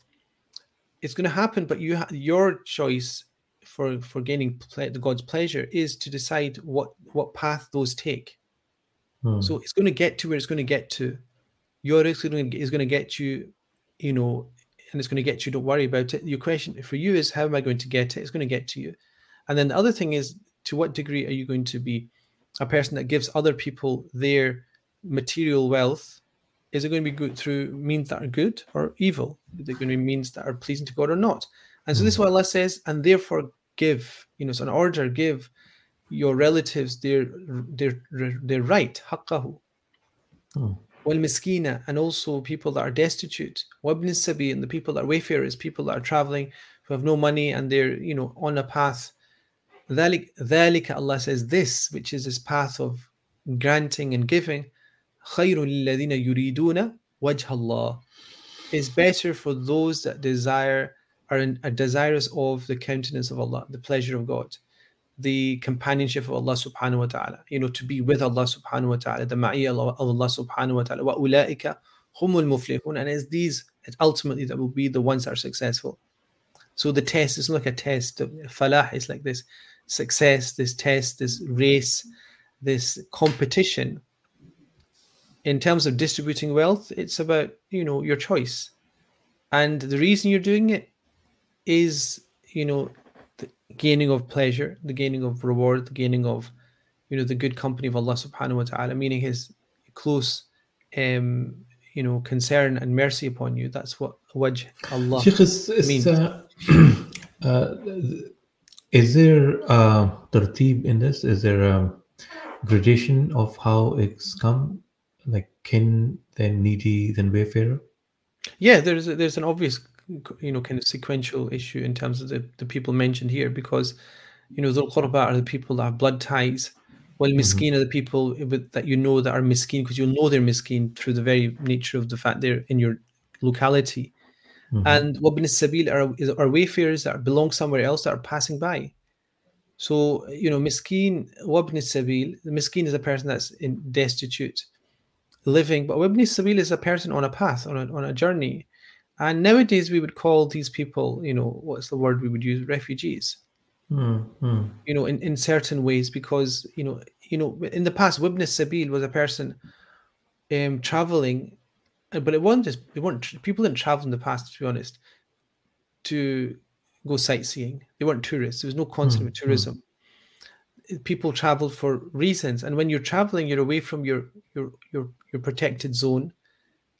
it's going to happen but you ha- your choice for for gaining ple- the god's pleasure is to decide what what path those take Hmm. so it's going to get to where it's going to get to. Your rizq is going to, is going to get you, you know, and it's going to get you. Don't worry about it. Your question for you is, how am I going to get it? It's going to get to you. And then the other thing is, to what degree are you going to be a person that gives other people their material wealth? Is it going to be good through means that are good or evil? Is it going to be means that are pleasing to God or not? And so this is what Allah says, and therefore give, you know, it's an order, give your relatives their their their right, haqqahu. Hmm. Wal miskina, and also people that are destitute. Wabn sabi, and the people that are wayfarers, people that are traveling, who have no money and they're you know on a path. ذلك, ذلك Allah says this, which is this path of granting and giving. خير للذين يريدون وجه الله is better for those that desire are, in, are desirous of the countenance of Allah, the pleasure of God, the companionship of Allah subhanahu wa ta'ala, you know, to be with Allah subhanahu wa ta'ala, the ma'iyya of Allah subhanahu wa ta'ala, وَأُولَٰئِكَ هُمُ الْمُفْلِحُونَ and it's these it's ultimately that will be the ones that are successful. So the test is like a test. Falah is like this success, this test, this race, this competition. In terms of distributing wealth, it's about you know your choice, and the reason you're doing it is you know the gaining of pleasure, the gaining of reward, the gaining of you know the good company of Allah Subhanahu wa Taala, meaning His close, um, you know, concern and mercy upon you. That's what wajh Allah. Sheikh, is, is, means. uh, uh, is there uh, tartib in this? Is there a gradation of how it's come? Like kin, then needy, then wayfarer? Yeah, there's a, there's an obvious you know kind of sequential issue in terms of the, the people mentioned here because you know the qurba are the people that have blood ties. While mm-hmm. miskin are the people with, that you know that are miskin because you'll know they're miskin through the very nature of the fact they're in your locality. Mm-hmm. And wabn sabil are, are wayfarers that belong somewhere else that are passing by. So you know miskin wabn sabil the miskin is a person that's in destitute living but wabn sabil is a person on a path on a, on a journey and nowadays we would call these people you know what's the word we would use? Refugees. Hmm, hmm, you know in, in certain ways because you know you know in the past wabn sabil was a person um traveling uh, but it wasn't just it weren't people didn't travel in the past to be honest to go sightseeing. They weren't tourists. There was no concept of tourism. People travel for reasons. And when you're traveling you're away from your your your, your protected zone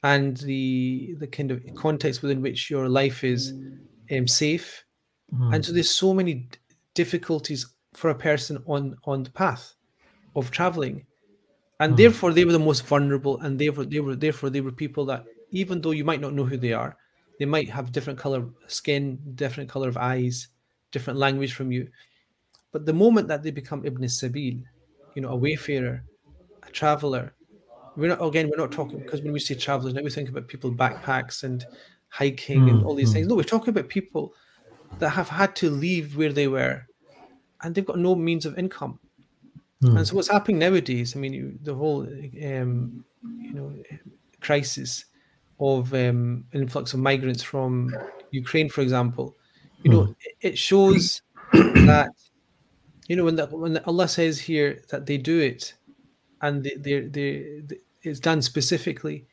and the the kind of context within which your life is um, safe. And so there's so many difficulties for a person on on the path of traveling. And therefore they were the most vulnerable and therefore they were therefore they were people that even though you might not know who they are they might have different color skin different color of eyes different language from you. But the moment that they become ibn sabil you know a wayfarer a traveler we're not again we're not talking because when we say travelers now we think about people backpacks and hiking and all these things no we're talking about people that have had to leave where they were and they've got no means of income. Hmm. And so what's happening nowadays, I mean, you, the whole, um, you know, crisis of um, influx of migrants from Ukraine, for example, you know, it, it shows that, you know, when, the, when Allah says here that they do it and they, they, they, they it's done specifically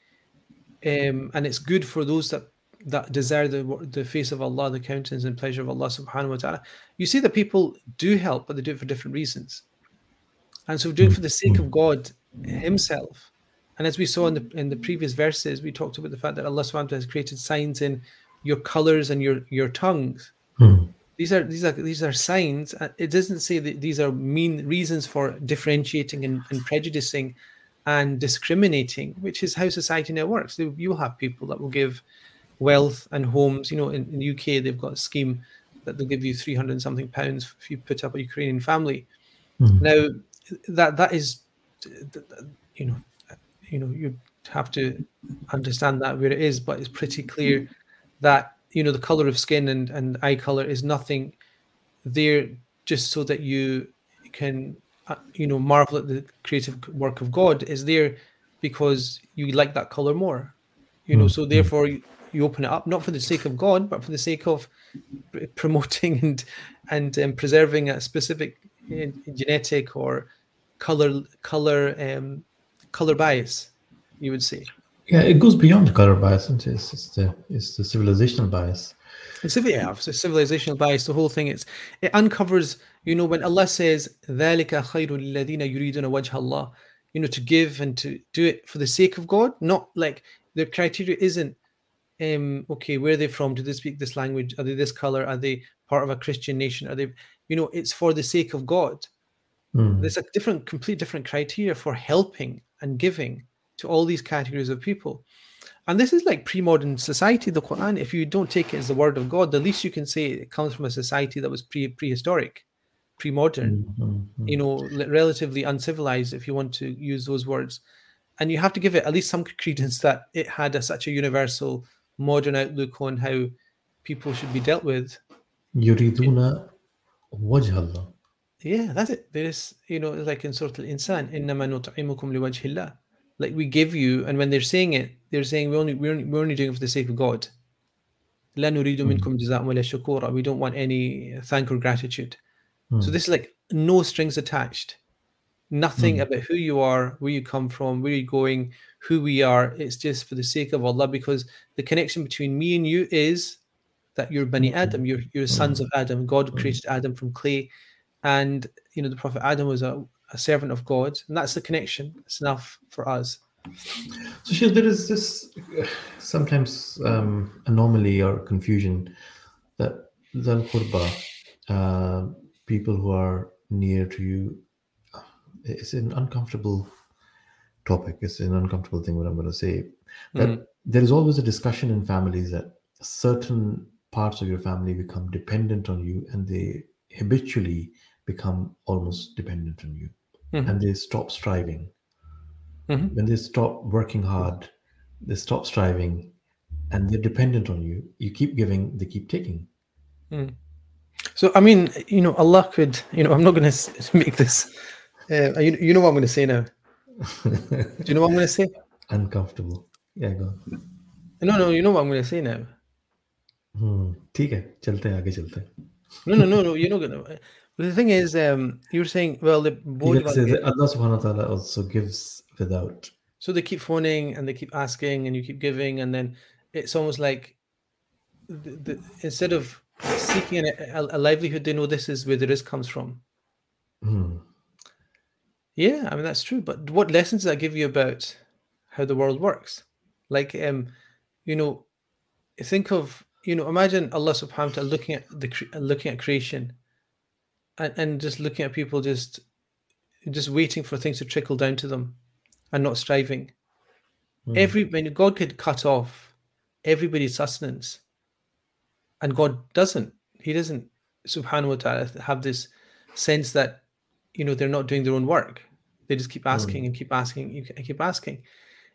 um, and it's good for those that that desire the the face of Allah, the countenance and pleasure of Allah subhanahu wa ta'ala. You see that people do help, but they do it for different reasons. And so do it for the sake of God Himself. And as we saw in the in the previous verses, we talked about the fact that Allah subhanahu wa ta'ala has created signs in your colors and your your tongues. Hmm. These are these are these are signs. Uh, It doesn't say that these are mean reasons for differentiating and, and prejudicing and discriminating, which is how society now works. You'll have people that will give wealth and homes. You know, in, in the UK, they've got a scheme that they'll give you 300 and something pounds if you put up a Ukrainian family. Hmm. Now, that that is, you know, you know, you have to understand that where it is, but it's pretty clear that you know the color of skin and and eye color is nothing there just so that you can you know marvel at the creative work of God is there because you like that color more you know so therefore you, you open it up not for the sake of God but for the sake of promoting and and um, preserving a specific uh, genetic or color color um, color bias you would say Yeah, it goes beyond color bias, isn't it? It's, it's the it's the civilizational bias yeah, so civilizational bias, the whole thing. It's it uncovers, you know, when Allah says, ذلك خير ladina yuriduna وجه الله you know, to give and to do it for the sake of God, not like the criteria isn't, um, okay, where are they from? Do they speak this language? Are they this color? Are they part of a Christian nation? Are they, you know, it's for the sake of God. Mm. There's a different, complete different criteria for helping and giving to all these categories of people. And this is like pre-modern society. The Quran, if you don't take it as the word of God, the least you can say it comes from a society that was pre prehistoric, pre-modern, Hmm. you know, li- relatively uncivilized, if you want to use those words. And you have to give it at least some credence that it had a, such a universal modern outlook on how people should be dealt with. يريدون وجه الله. Yeah, that's it. There is, you know, like in Surah Al-Insan, إِنَّمَا نُطْعِمُكُمْ لِوَجْهِ اللَّهِ like we give you and when they're saying it they're saying we only we're only, we're only doing it for the sake of god. Mm. we don't want any uh, thank or gratitude. Mm. so this is like no strings attached. Nothing mm. about who you are where you come from where you're going who we are. It's just for the sake of allah because the connection between me and you is that you're bani hmm. adam. You're, you're hmm. sons of adam. God hmm. created adam from clay. And you know the prophet adam was a a servant of God. And that's the connection. It's enough for us. So there is this sometimes um, anomaly or confusion that Zal Qurba, uh, people who are near to you, uh, it's an uncomfortable topic. It's an uncomfortable thing what I'm going to say. That there is always a discussion in families that certain parts of your family become dependent on you and they habitually become almost dependent on you Mhm. and they stop striving Mhm. when they stop working hard they stop striving and they're dependent on you you keep giving they keep taking So, I mean, you know, Allah could, you know, I'm not going to make this. Uh, you, you know what I'm going to say now. Do you know what I'm going to say? uncomfortable yeah go on. No, no, you know what I'm going to say now. Hmm, ठीक है चलते हैं आगे चलते हैं No, no, no, no. You're not going to. but the thing is, um, you were saying, well, the both can Allah subhanahu wa ta'ala also gives without so they keep phoning and they keep asking and you keep giving, and then it's almost like the, the, instead of seeking a, a, a livelihood, they know this is where the rizq comes from. Hmm. Yeah, I mean that's true. But what lessons does that give you about how the world works? Like, um, you know, think of you know, imagine Allah Subhanahu wa Taala looking at the looking at creation, and, and just looking at people just just waiting for things to trickle down to them, and not striving. Every when God could cut off everybody's sustenance, and God doesn't. He doesn't. Subhanahu wa Taala have this sense that you know they're not doing their own work. They just keep asking and keep asking and keep asking.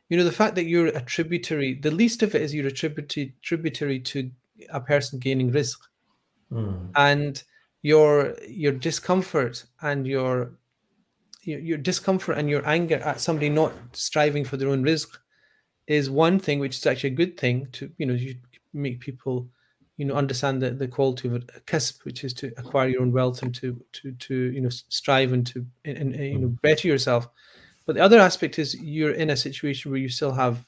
You know the fact that you're a tributary. The least of it is you're a tributary tributary to a person gaining rizq. Mm. and your your discomfort and your your, discomfort and your anger at somebody not striving for their own rizq is one thing which is actually a good thing to you know you make people you know understand the, the quality of a kasb which is to acquire your own wealth and to to to you know strive and to and, and you know better yourself. But the other aspect is you're in a situation where you still have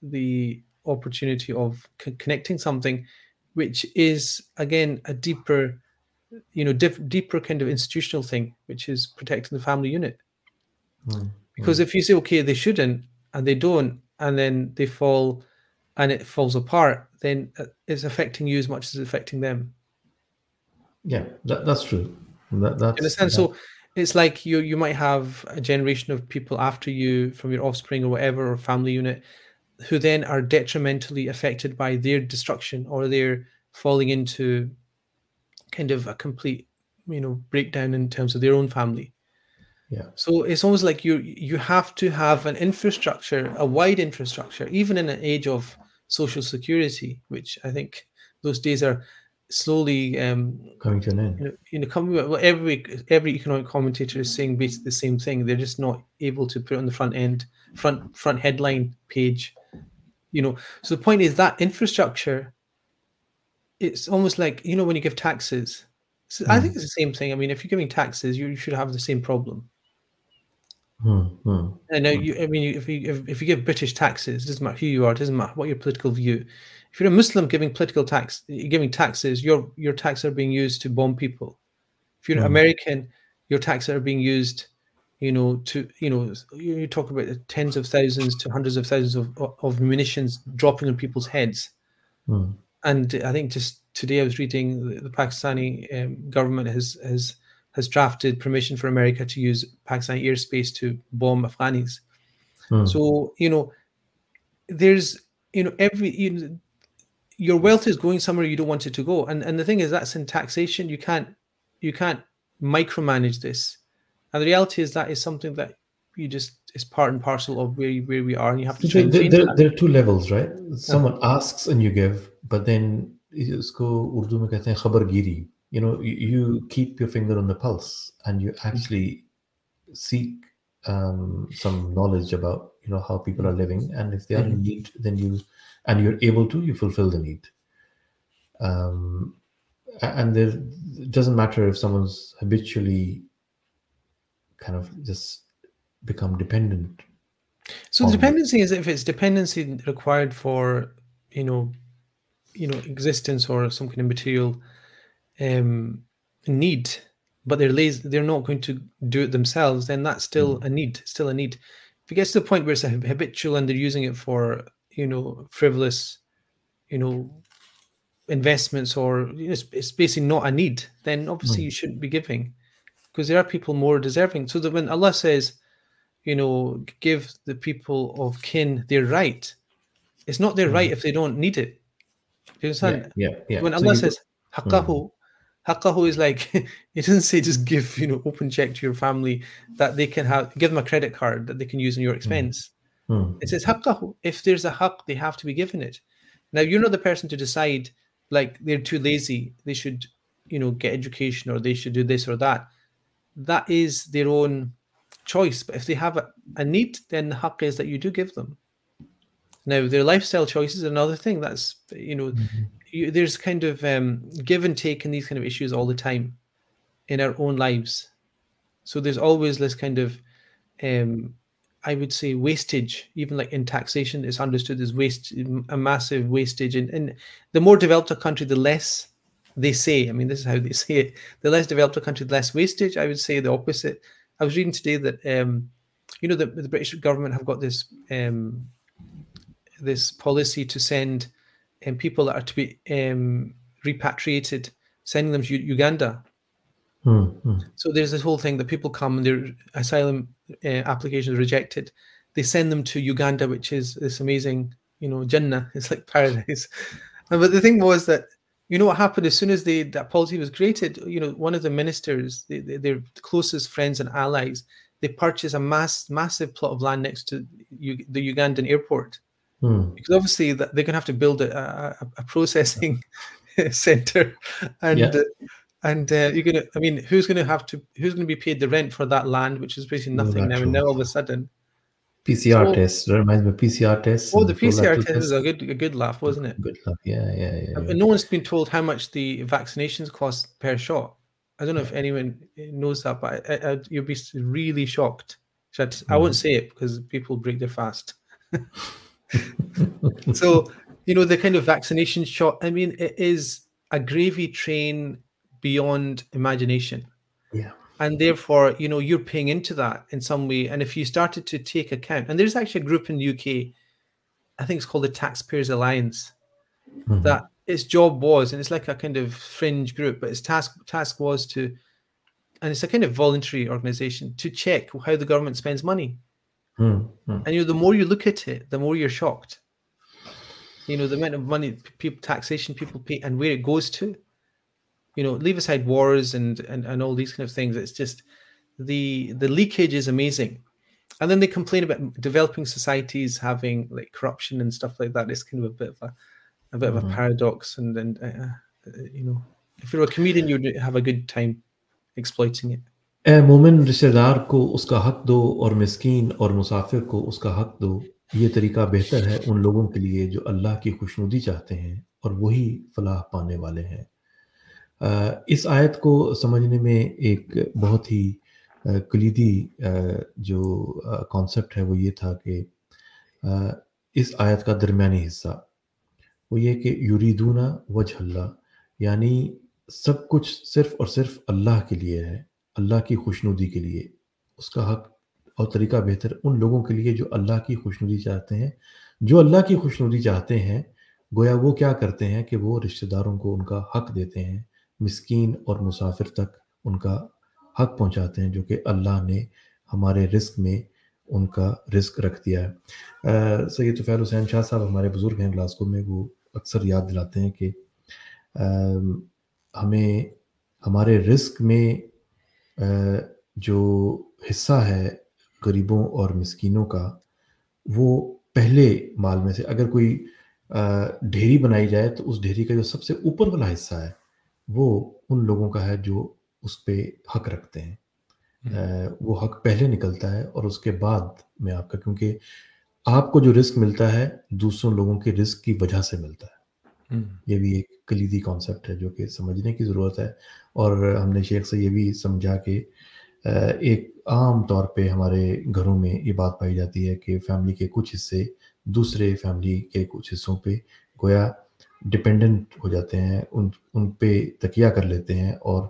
the opportunity of co- connecting something which is again a deeper you know diff- deeper kind of institutional thing which is protecting the family unit Mm. because if you say okay they shouldn't and they don't and then they fall and it falls apart then uh, it's affecting you as much as it's affecting them Yeah, that, that's true. That, that's, in a sense that- so it's like you you might have a generation of people after you from your offspring or whatever or family unit who then are detrimentally affected by their destruction or their falling into kind of a complete you know breakdown in terms of their own family yeah. so it's almost like you you have to have an infrastructure a wide infrastructure even in an age of social security which i think those days are slowly um, Coming to an end. you know, you know, come, well, every every economic commentator is saying basically the same thing. They're just not able to put it on the front end, front front headline page. You know, so the point is that infrastructure. It's almost like you know when you give taxes. So I think it's the same thing. I mean, if you're giving taxes, you, should have the same problem. Hmm, hmm. I know you. I mean, if you if, if you give British taxes, it doesn't matter who you are, it doesn't matter what your political view. If you're a Muslim giving political tax, giving taxes, your your taxes are being used to bomb people. If you're an. American, your taxes are being used, you know, to you know, you talk about tens of thousands to hundreds of thousands of of munitions dropping on people's heads. Hmm. And I think just today I was reading the, the Pakistani um, government has has has drafted permission for America to use Pakistani airspace to bomb Afghanis. Hmm. So you know, there's you know every you know, your wealth is going somewhere you don't want it to go, and and the thing is that's in taxation. You can't you can't micromanage this, and the reality is that is something that you just is part and parcel of where you, where we are, and you have to There, there, there, there are two levels, right? Someone asks and you give, but then इसको उर्दू में कहते हैं खबरगिरी. You know, you, you keep your finger on the pulse and you actually seek um, some knowledge about you know how people are living, and if they are in need, then you and you're able to, you fulfill the need. Um, a- and there it doesn't matter if someone's habitually kind of just become dependent So the on- dependency is if it's dependency required for you know you know existence or some kind of material um need, but they're lazy they're not going to do it themselves, then that's still hmm. a need, still a need. If it gets to the point where it's a habitual and they're using it for you know frivolous, you know investments or you know, it's, it's basically not a need, then obviously hmm. you shouldn't be giving because there are people more deserving. So that when Allah says, you know, give the people of kin their right, it's not their hmm. right if they don't need it. Do you understand? Yeah, yeah. When Allah you- says haqqahu, haqqahu is like it doesn't say just give you know open check to your family that they can have give them a credit card that they can use in your expense. Hmm. It says haqqahu. If there's a haqq, they have to be given it. Now you're not the person to decide like they're too lazy, they should, you know, get education or they should do this or that. That is their own choice. But if they have a, a need, then the haqq is that you do give them. Now their lifestyle choices are another thing. That's you know, you, there's kind of um, give and take in these kind of issues all the time in our own lives. So there's always this kind of um, I would say wastage, even like in taxation, it's understood as waste, a massive wastage. And, and the more developed a country, the less they say. I mean, this is how they say it. The less developed a country, the less wastage. I would say the opposite. I was reading today that um, you know the, the British government have got this um, this policy to send um, people that are to be um, repatriated, sending them to Uganda. Hmm, hmm. So there's this whole thing that people come and their asylum uh, applications rejected. They send them to Uganda, which is this amazing, you know, Jannah. It's like paradise. But the thing was that, you know, what happened as soon as they, that policy was created. You know, one of the ministers, they, they, their closest friends and allies, they purchased a mass, massive plot of land next to U- the Ugandan airport Hmm. because obviously they're going to have to build a, a, a processing center, and Yeah. uh, and uh, you're gonna. I mean, who's gonna have to? Who's gonna be paid the rent for that land, which is basically nothing not now? true. And now all of a sudden, PCR So- test reminds me of PCR tests. oh, the PCR colorectal test is a good a good laugh, wasn't it? Good luck. Yeah, yeah, yeah. And yeah. no one's been told how much the vaccinations cost per shot. I don't know if anyone knows that, but I, I, you'd be really shocked. So I'd- I won't Mhm. say it because people break their fast. so you know the kind of vaccination shot. I mean, it is a gravy train beyond imagination. Yeah. And therefore, you know, you're paying into that in some way. And if you started to take account, and there's actually a group in the UK, I think it's called the Taxpayers Alliance, Mhm. that its job was, and it's like a kind of fringe group, but its task task was to, and it's a kind of voluntary organization to check how the government spends money. Hmm, hmm. And you know, the more you look at it, the more you're shocked. You know, the amount of money people taxation people pay and where it goes to. You know, leave aside wars and and, and all these kind of things. It's just the the leakage is amazing. And then they complain about developing societies having like corruption and stuff like that. It's kind of a bit of a a bit of a Mhm. paradox. And and uh, uh, you know, if you're a comedian, you'd have a good time exploiting it. اے مومن رشتہ دار کو اس کا حق دو اور مسکین اور مسافر کو اس کا حق دو۔ یہ طریقہ بہتر ہے ان لوگوں کے لیے جو اللہ کی خوشنودی چاہتے ہیں اور وہی فلاح پانے والے ہیں۔ اس آیت کو سمجھنے میں ایک بہت ہی کلیدی جو کانسیپٹ ہے وہ یہ تھا کہ اس آیت کا درمیانی حصہ۔ وہ یہ کہ یوریدونہ وجہ اللہ یعنی سب کچھ صرف اور صرف اللہ کے لیے ہے۔ اللہ کی خوشنودی کے لیے، اس کا حق اور طریقہ بہتر ان لوگوں کے لیے جو اللہ کی خوشنودی چاہتے ہیں۔ جو اللہ کی خوشنودی چاہتے ہیں، گویا وہ کیا کرتے ہیں کہ وہ رشتہ داروں کو ان کا حق دیتے ہیں، مسکین اور مسافر تک ان کا حق پہنچاتے ہیں، جو کہ اللہ نے ہمارے رزق میں ان کا رزق رکھ دیا ہے۔ سید طفیل حسین شاہ صاحب ہمارے بزرگ ہیں گلاسکو میں، وہ اکثر یاد دلاتے ہیں کہ ہمیں ہمارے رزق میں جو حصہ ہے غریبوں اور مسکینوں کا وہ پہلے مال میں سے اگر کوئی ڈھیری بنائی جائے تو اس ڈھیری کا جو سب سے اوپر والا حصہ ہے وہ ان لوگوں کا ہے جو اس پہ حق رکھتے ہیں۔ وہ حق پہلے نکلتا ہے اور اس کے بعد میں آپ کا کیونکہ آپ کو جو رزق ملتا ہے دوسروں لوگوں کے رزق کی وجہ سے ملتا ہے۔ یہ بھی ایک کلیدی کانسیپٹ ہے جو کہ سمجھنے کی ضرورت ہے۔ اور ہم نے شیخ سے یہ بھی سمجھا کہ ایک عام طور پہ ہمارے گھروں میں یہ بات پائی جاتی ہے کہ فیملی کے کچھ حصے دوسرے فیملی کے کچھ حصوں پہ گویا ڈپینڈنٹ ہو جاتے ہیں، ان ان پہ تکیہ کر لیتے ہیں۔ اور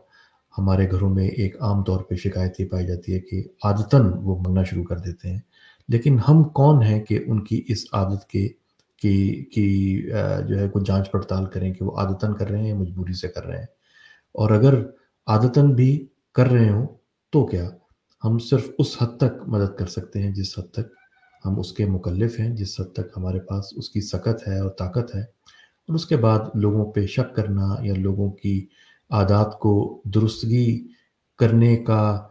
ہمارے گھروں میں ایک عام طور پہ شکایت یہ پائی جاتی ہے کہ عادتاً وہ منگنا شروع کر دیتے ہیں۔ لیکن ہم کون ہیں کہ ان کی اس عادت کے کی کی جو ہے کوئی جانچ پڑتال کریں کہ وہ عادتاً کر رہے ہیں یا مجبوری سے کر رہے ہیں۔ اور اگر عادتاً بھی کر رہے ہوں تو کیا ہم صرف اس حد تک مدد کر سکتے ہیں جس حد تک ہم اس کے مکلف ہیں، جس حد تک ہمارے پاس اس کی سکت ہے اور طاقت ہے۔ اور اس کے بعد لوگوں پہ شک کرنا یا لوگوں کی عادات کو درستگی کرنے کا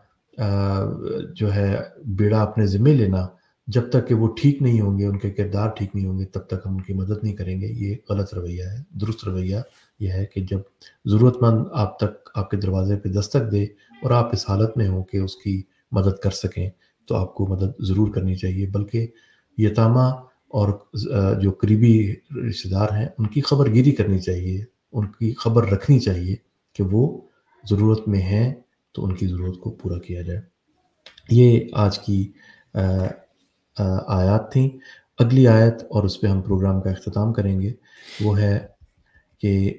جو ہے بیڑا اپنے ذمہ لینا جب تک کہ وہ ٹھیک نہیں ہوں گے، ان کے کردار ٹھیک نہیں ہوں گے، تب تک ہم ان کی مدد نہیں کریں گے۔ یہ غلط رویہ ہے، درست رویہ یہ ہے کہ جب ضرورت مند آپ تک، آپ کے دروازے پہ دستک دے اور آپ اس حالت میں ہوں کہ اس کی مدد کر سکیں، تو آپ کو مدد ضرور کرنی چاہیے۔ بلکہ یتامہ اور جو قریبی رشتہ دار ہیں، ان کی خبر گیری کرنی چاہیے، ان کی خبر رکھنی چاہیے کہ وہ ضرورت میں ہیں تو ان کی ضرورت کو پورا کیا جائے۔ یہ آج کی آیات تھیں۔ اگلی آیت اور اس پہ ہم پروگرام کا اختتام کریں گے، وہ ہے کہ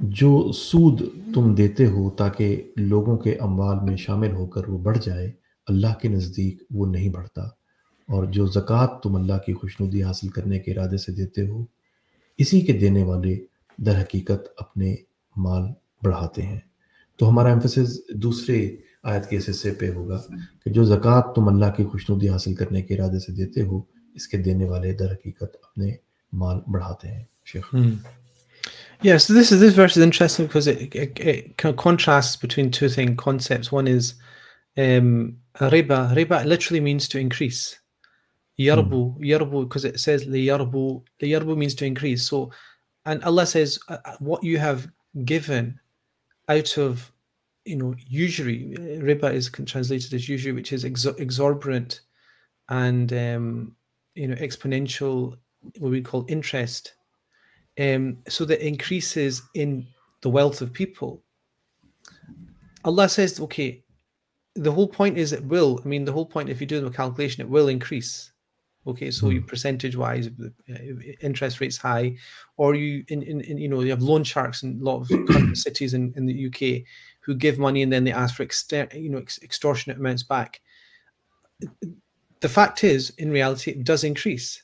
جو سود تم دیتے ہو تاکہ لوگوں کے اموال میں شامل ہو کر وہ بڑھ جائے، اللہ کے نزدیک وہ نہیں بڑھتا۔ اور جو زکوٰۃ تم اللہ کی خوشنودی حاصل کرنے کے ارادے سے دیتے ہو، اسی کے دینے والے در حقیقت اپنے مال بڑھاتے ہیں۔ تو ہمارا ایمفسس دوسرے آیت کے اس حصے پہ ہوگا کہ جو زکوٰۃ تم اللہ کی خوشنودی حاصل کرنے کے ارادے سے دیتے ہو اس کے دینے والے در حقیقت اپنے مال بڑھاتے ہیں شیخ. Yeah, so this is this verse is interesting because it, it it contrasts between two things concepts. One is um, riba. Riba literally means to increase. Yarbu, mm. yarbu, because it says liyarbu. Liyarbu means to increase. So, and Allah says, uh, what you have given out of you know, usury. Riba is translated as usury, which is exorbitant and um, you know exponential, what we call interest. Um, so that increases in the wealth of people. Allah says, okay, the whole point is it will. I mean, the whole point, if you do the calculation, it will increase. Okay, so you hmm. percentage wise, uh, interest rates high, or you in, in, in, you know you have loan sharks in a lot of cities in, in the UK who give money and then they ask for exter- you know ex- extortionate amounts back. The fact is, in reality, it does increase,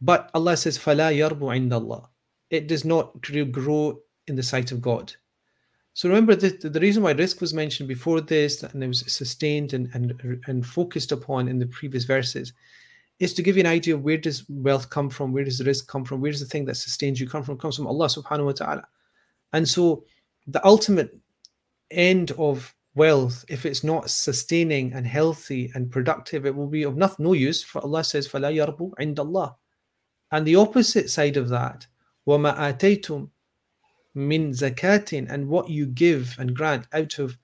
but Allah says, "Fala yarbu Allah." It does not grow in the sight of God. So remember the, the reason why rizq was mentioned before this and it was sustained and, and, and focused upon in the previous verses is to give you an idea of where does wealth come from, where does the rizq come from, where does the thing that sustains you come from, comes from Allah subhanahu wa ta'ala. And so the ultimate end of wealth, if it's not sustaining and healthy and productive, it will be of nothing, no use. For Allah says, فَلَا يَرْبُ عِنْدَ اللَّهِ And the opposite side of that, وَمَا آتَيْتُمْ min zakatin and what you give and grant out of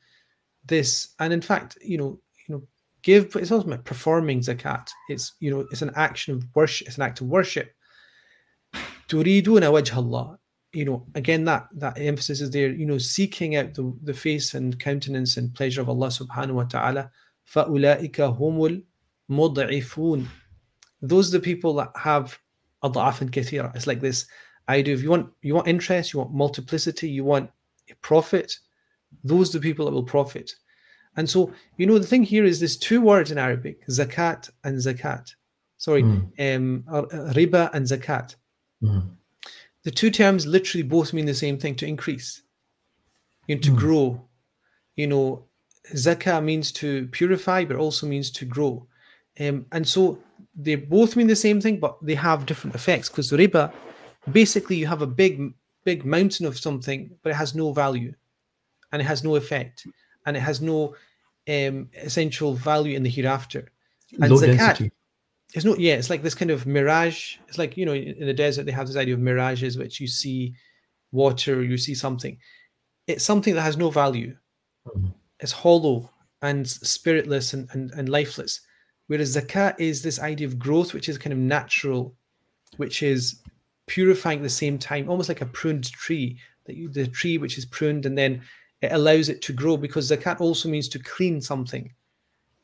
this and in fact you know you know give it's also performing zakat it's you know it's an action of worship it's an act of worship turiduna wajh Allah you know again that that emphasis is there you know seeking out the, the face and countenance and pleasure of Allah subhanahu wa ta'ala فَأُولَٰئِكَ هُمُ الْمُضْعِفُونَ those are the people that have أضعافا كثيرة it's like this idea if you want you want interest, you want multiplicity, you want profit, those are the people that will profit. And so, you know, the thing here is there's two words in Arabic, zakat and zakat. Sorry, mm. um, uh, riba and zakat. Mm. The two terms literally both mean the same thing to increase, you know, to mm. grow. You know, zakah means to purify, but also means to grow. Um, and so they both mean the same thing, but they have different effects because riba basically you have a big big mountain of something but it has no value and it has no effect and it has no um, essential value in the hereafter and Low zakat density. It's not yeah it's like this kind of mirage it's like you know in the desert they have this idea of mirages which you see water you see something it's something that has no value mm-hmm. it's hollow and spiritless and, and, and lifeless whereas zakat is this idea of growth which is kind of natural which is purifying at the same time, almost like a pruned tree, that you, the tree which is pruned and then it allows it to grow because zakat also means to clean something.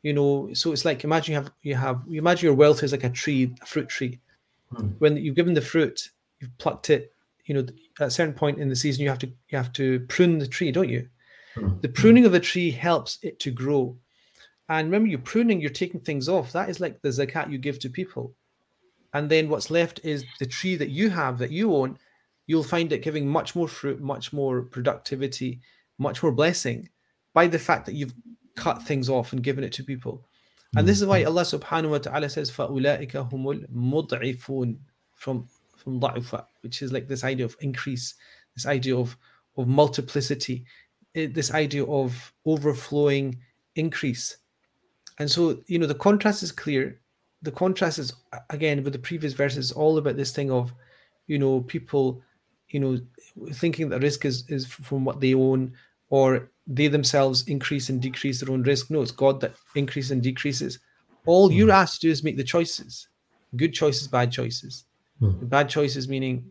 You know, so it's like imagine you have you have you imagine your wealth is like a tree, a fruit tree. Hmm. When you've given the fruit, you've plucked it. You know, at a certain point in the season, you have to you have to prune the tree, don't you? Hmm. The pruning of the tree helps it to grow. And remember, you're pruning, you're taking things off. That is like the zakat you give to people and then what's left is the tree that you have that you own you'll find it giving much more fruit much more productivity much more blessing by the fact that you've cut things off and given it to people. And mm, this is why Allah subhanahu wa ta'ala says, فَأُولَٰئِكَ هُمُ الْمُضْعِفُونَ from, from ضعف, which is like this idea of increase, this idea of, of multiplicity, eh, this idea of overflowing increase. And so, you know, the contrast is clear. The contrast is, again, with the previous verses, all about this thing of, you know, people, you know, thinking that rizq is, is from what they own or they themselves increase and decrease their own rizq no it's god that increases and decreases all mm. you're asked to do is make the choices good choices bad choices mm. bad choices meaning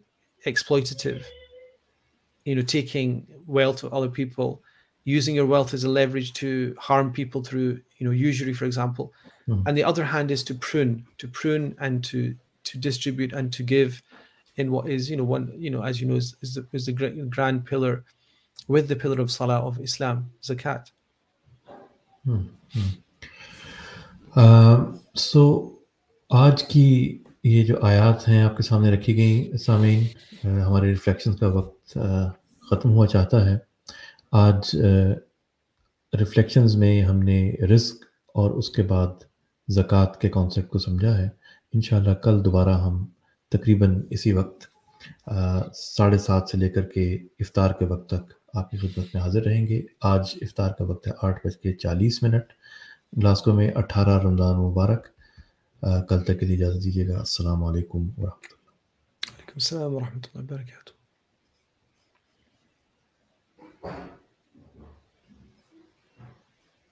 exploitative you know taking wealth of other people using your wealth as a leverage to harm people through you know usury for example mm. and the other hand is to prune to prune and to to distribute and to give in what is you know one you know as you know is, is the, is the grand pillar with the pillar of salah of Islam, zakat. Hmm, hmm. Uh, so آج کی یہ جو آیات ہیں آپ کے سامنے رکھی گئیں سامعین uh, ہمارے ریفلیکشن کا وقت ختم ہوا چاہتا ہے آج ریفلیکشنز میں ہم نے رزق اور اس کے بعد زکوٰۃ کے کانسیپٹ کو سمجھا ہے انشاءاللہ کل دوبارہ ہم تقریباً اسی وقت ساڑھے سات سے لے کر کے افطار کے وقت تک آپ کی خدمت میں حاضر رہیں گے۔ آج افطار کا وقت ہے آٹھ بج کے چالیس منٹ۔ گلاسکو میں اٹھارہ رمضان مبارک۔ کل تک کے لیے اجازت دیجیے گا۔ السلام علیکم ورحمۃ اللہ۔ وعلیکم السلام ورحمۃ اللہ وبرکاتہ۔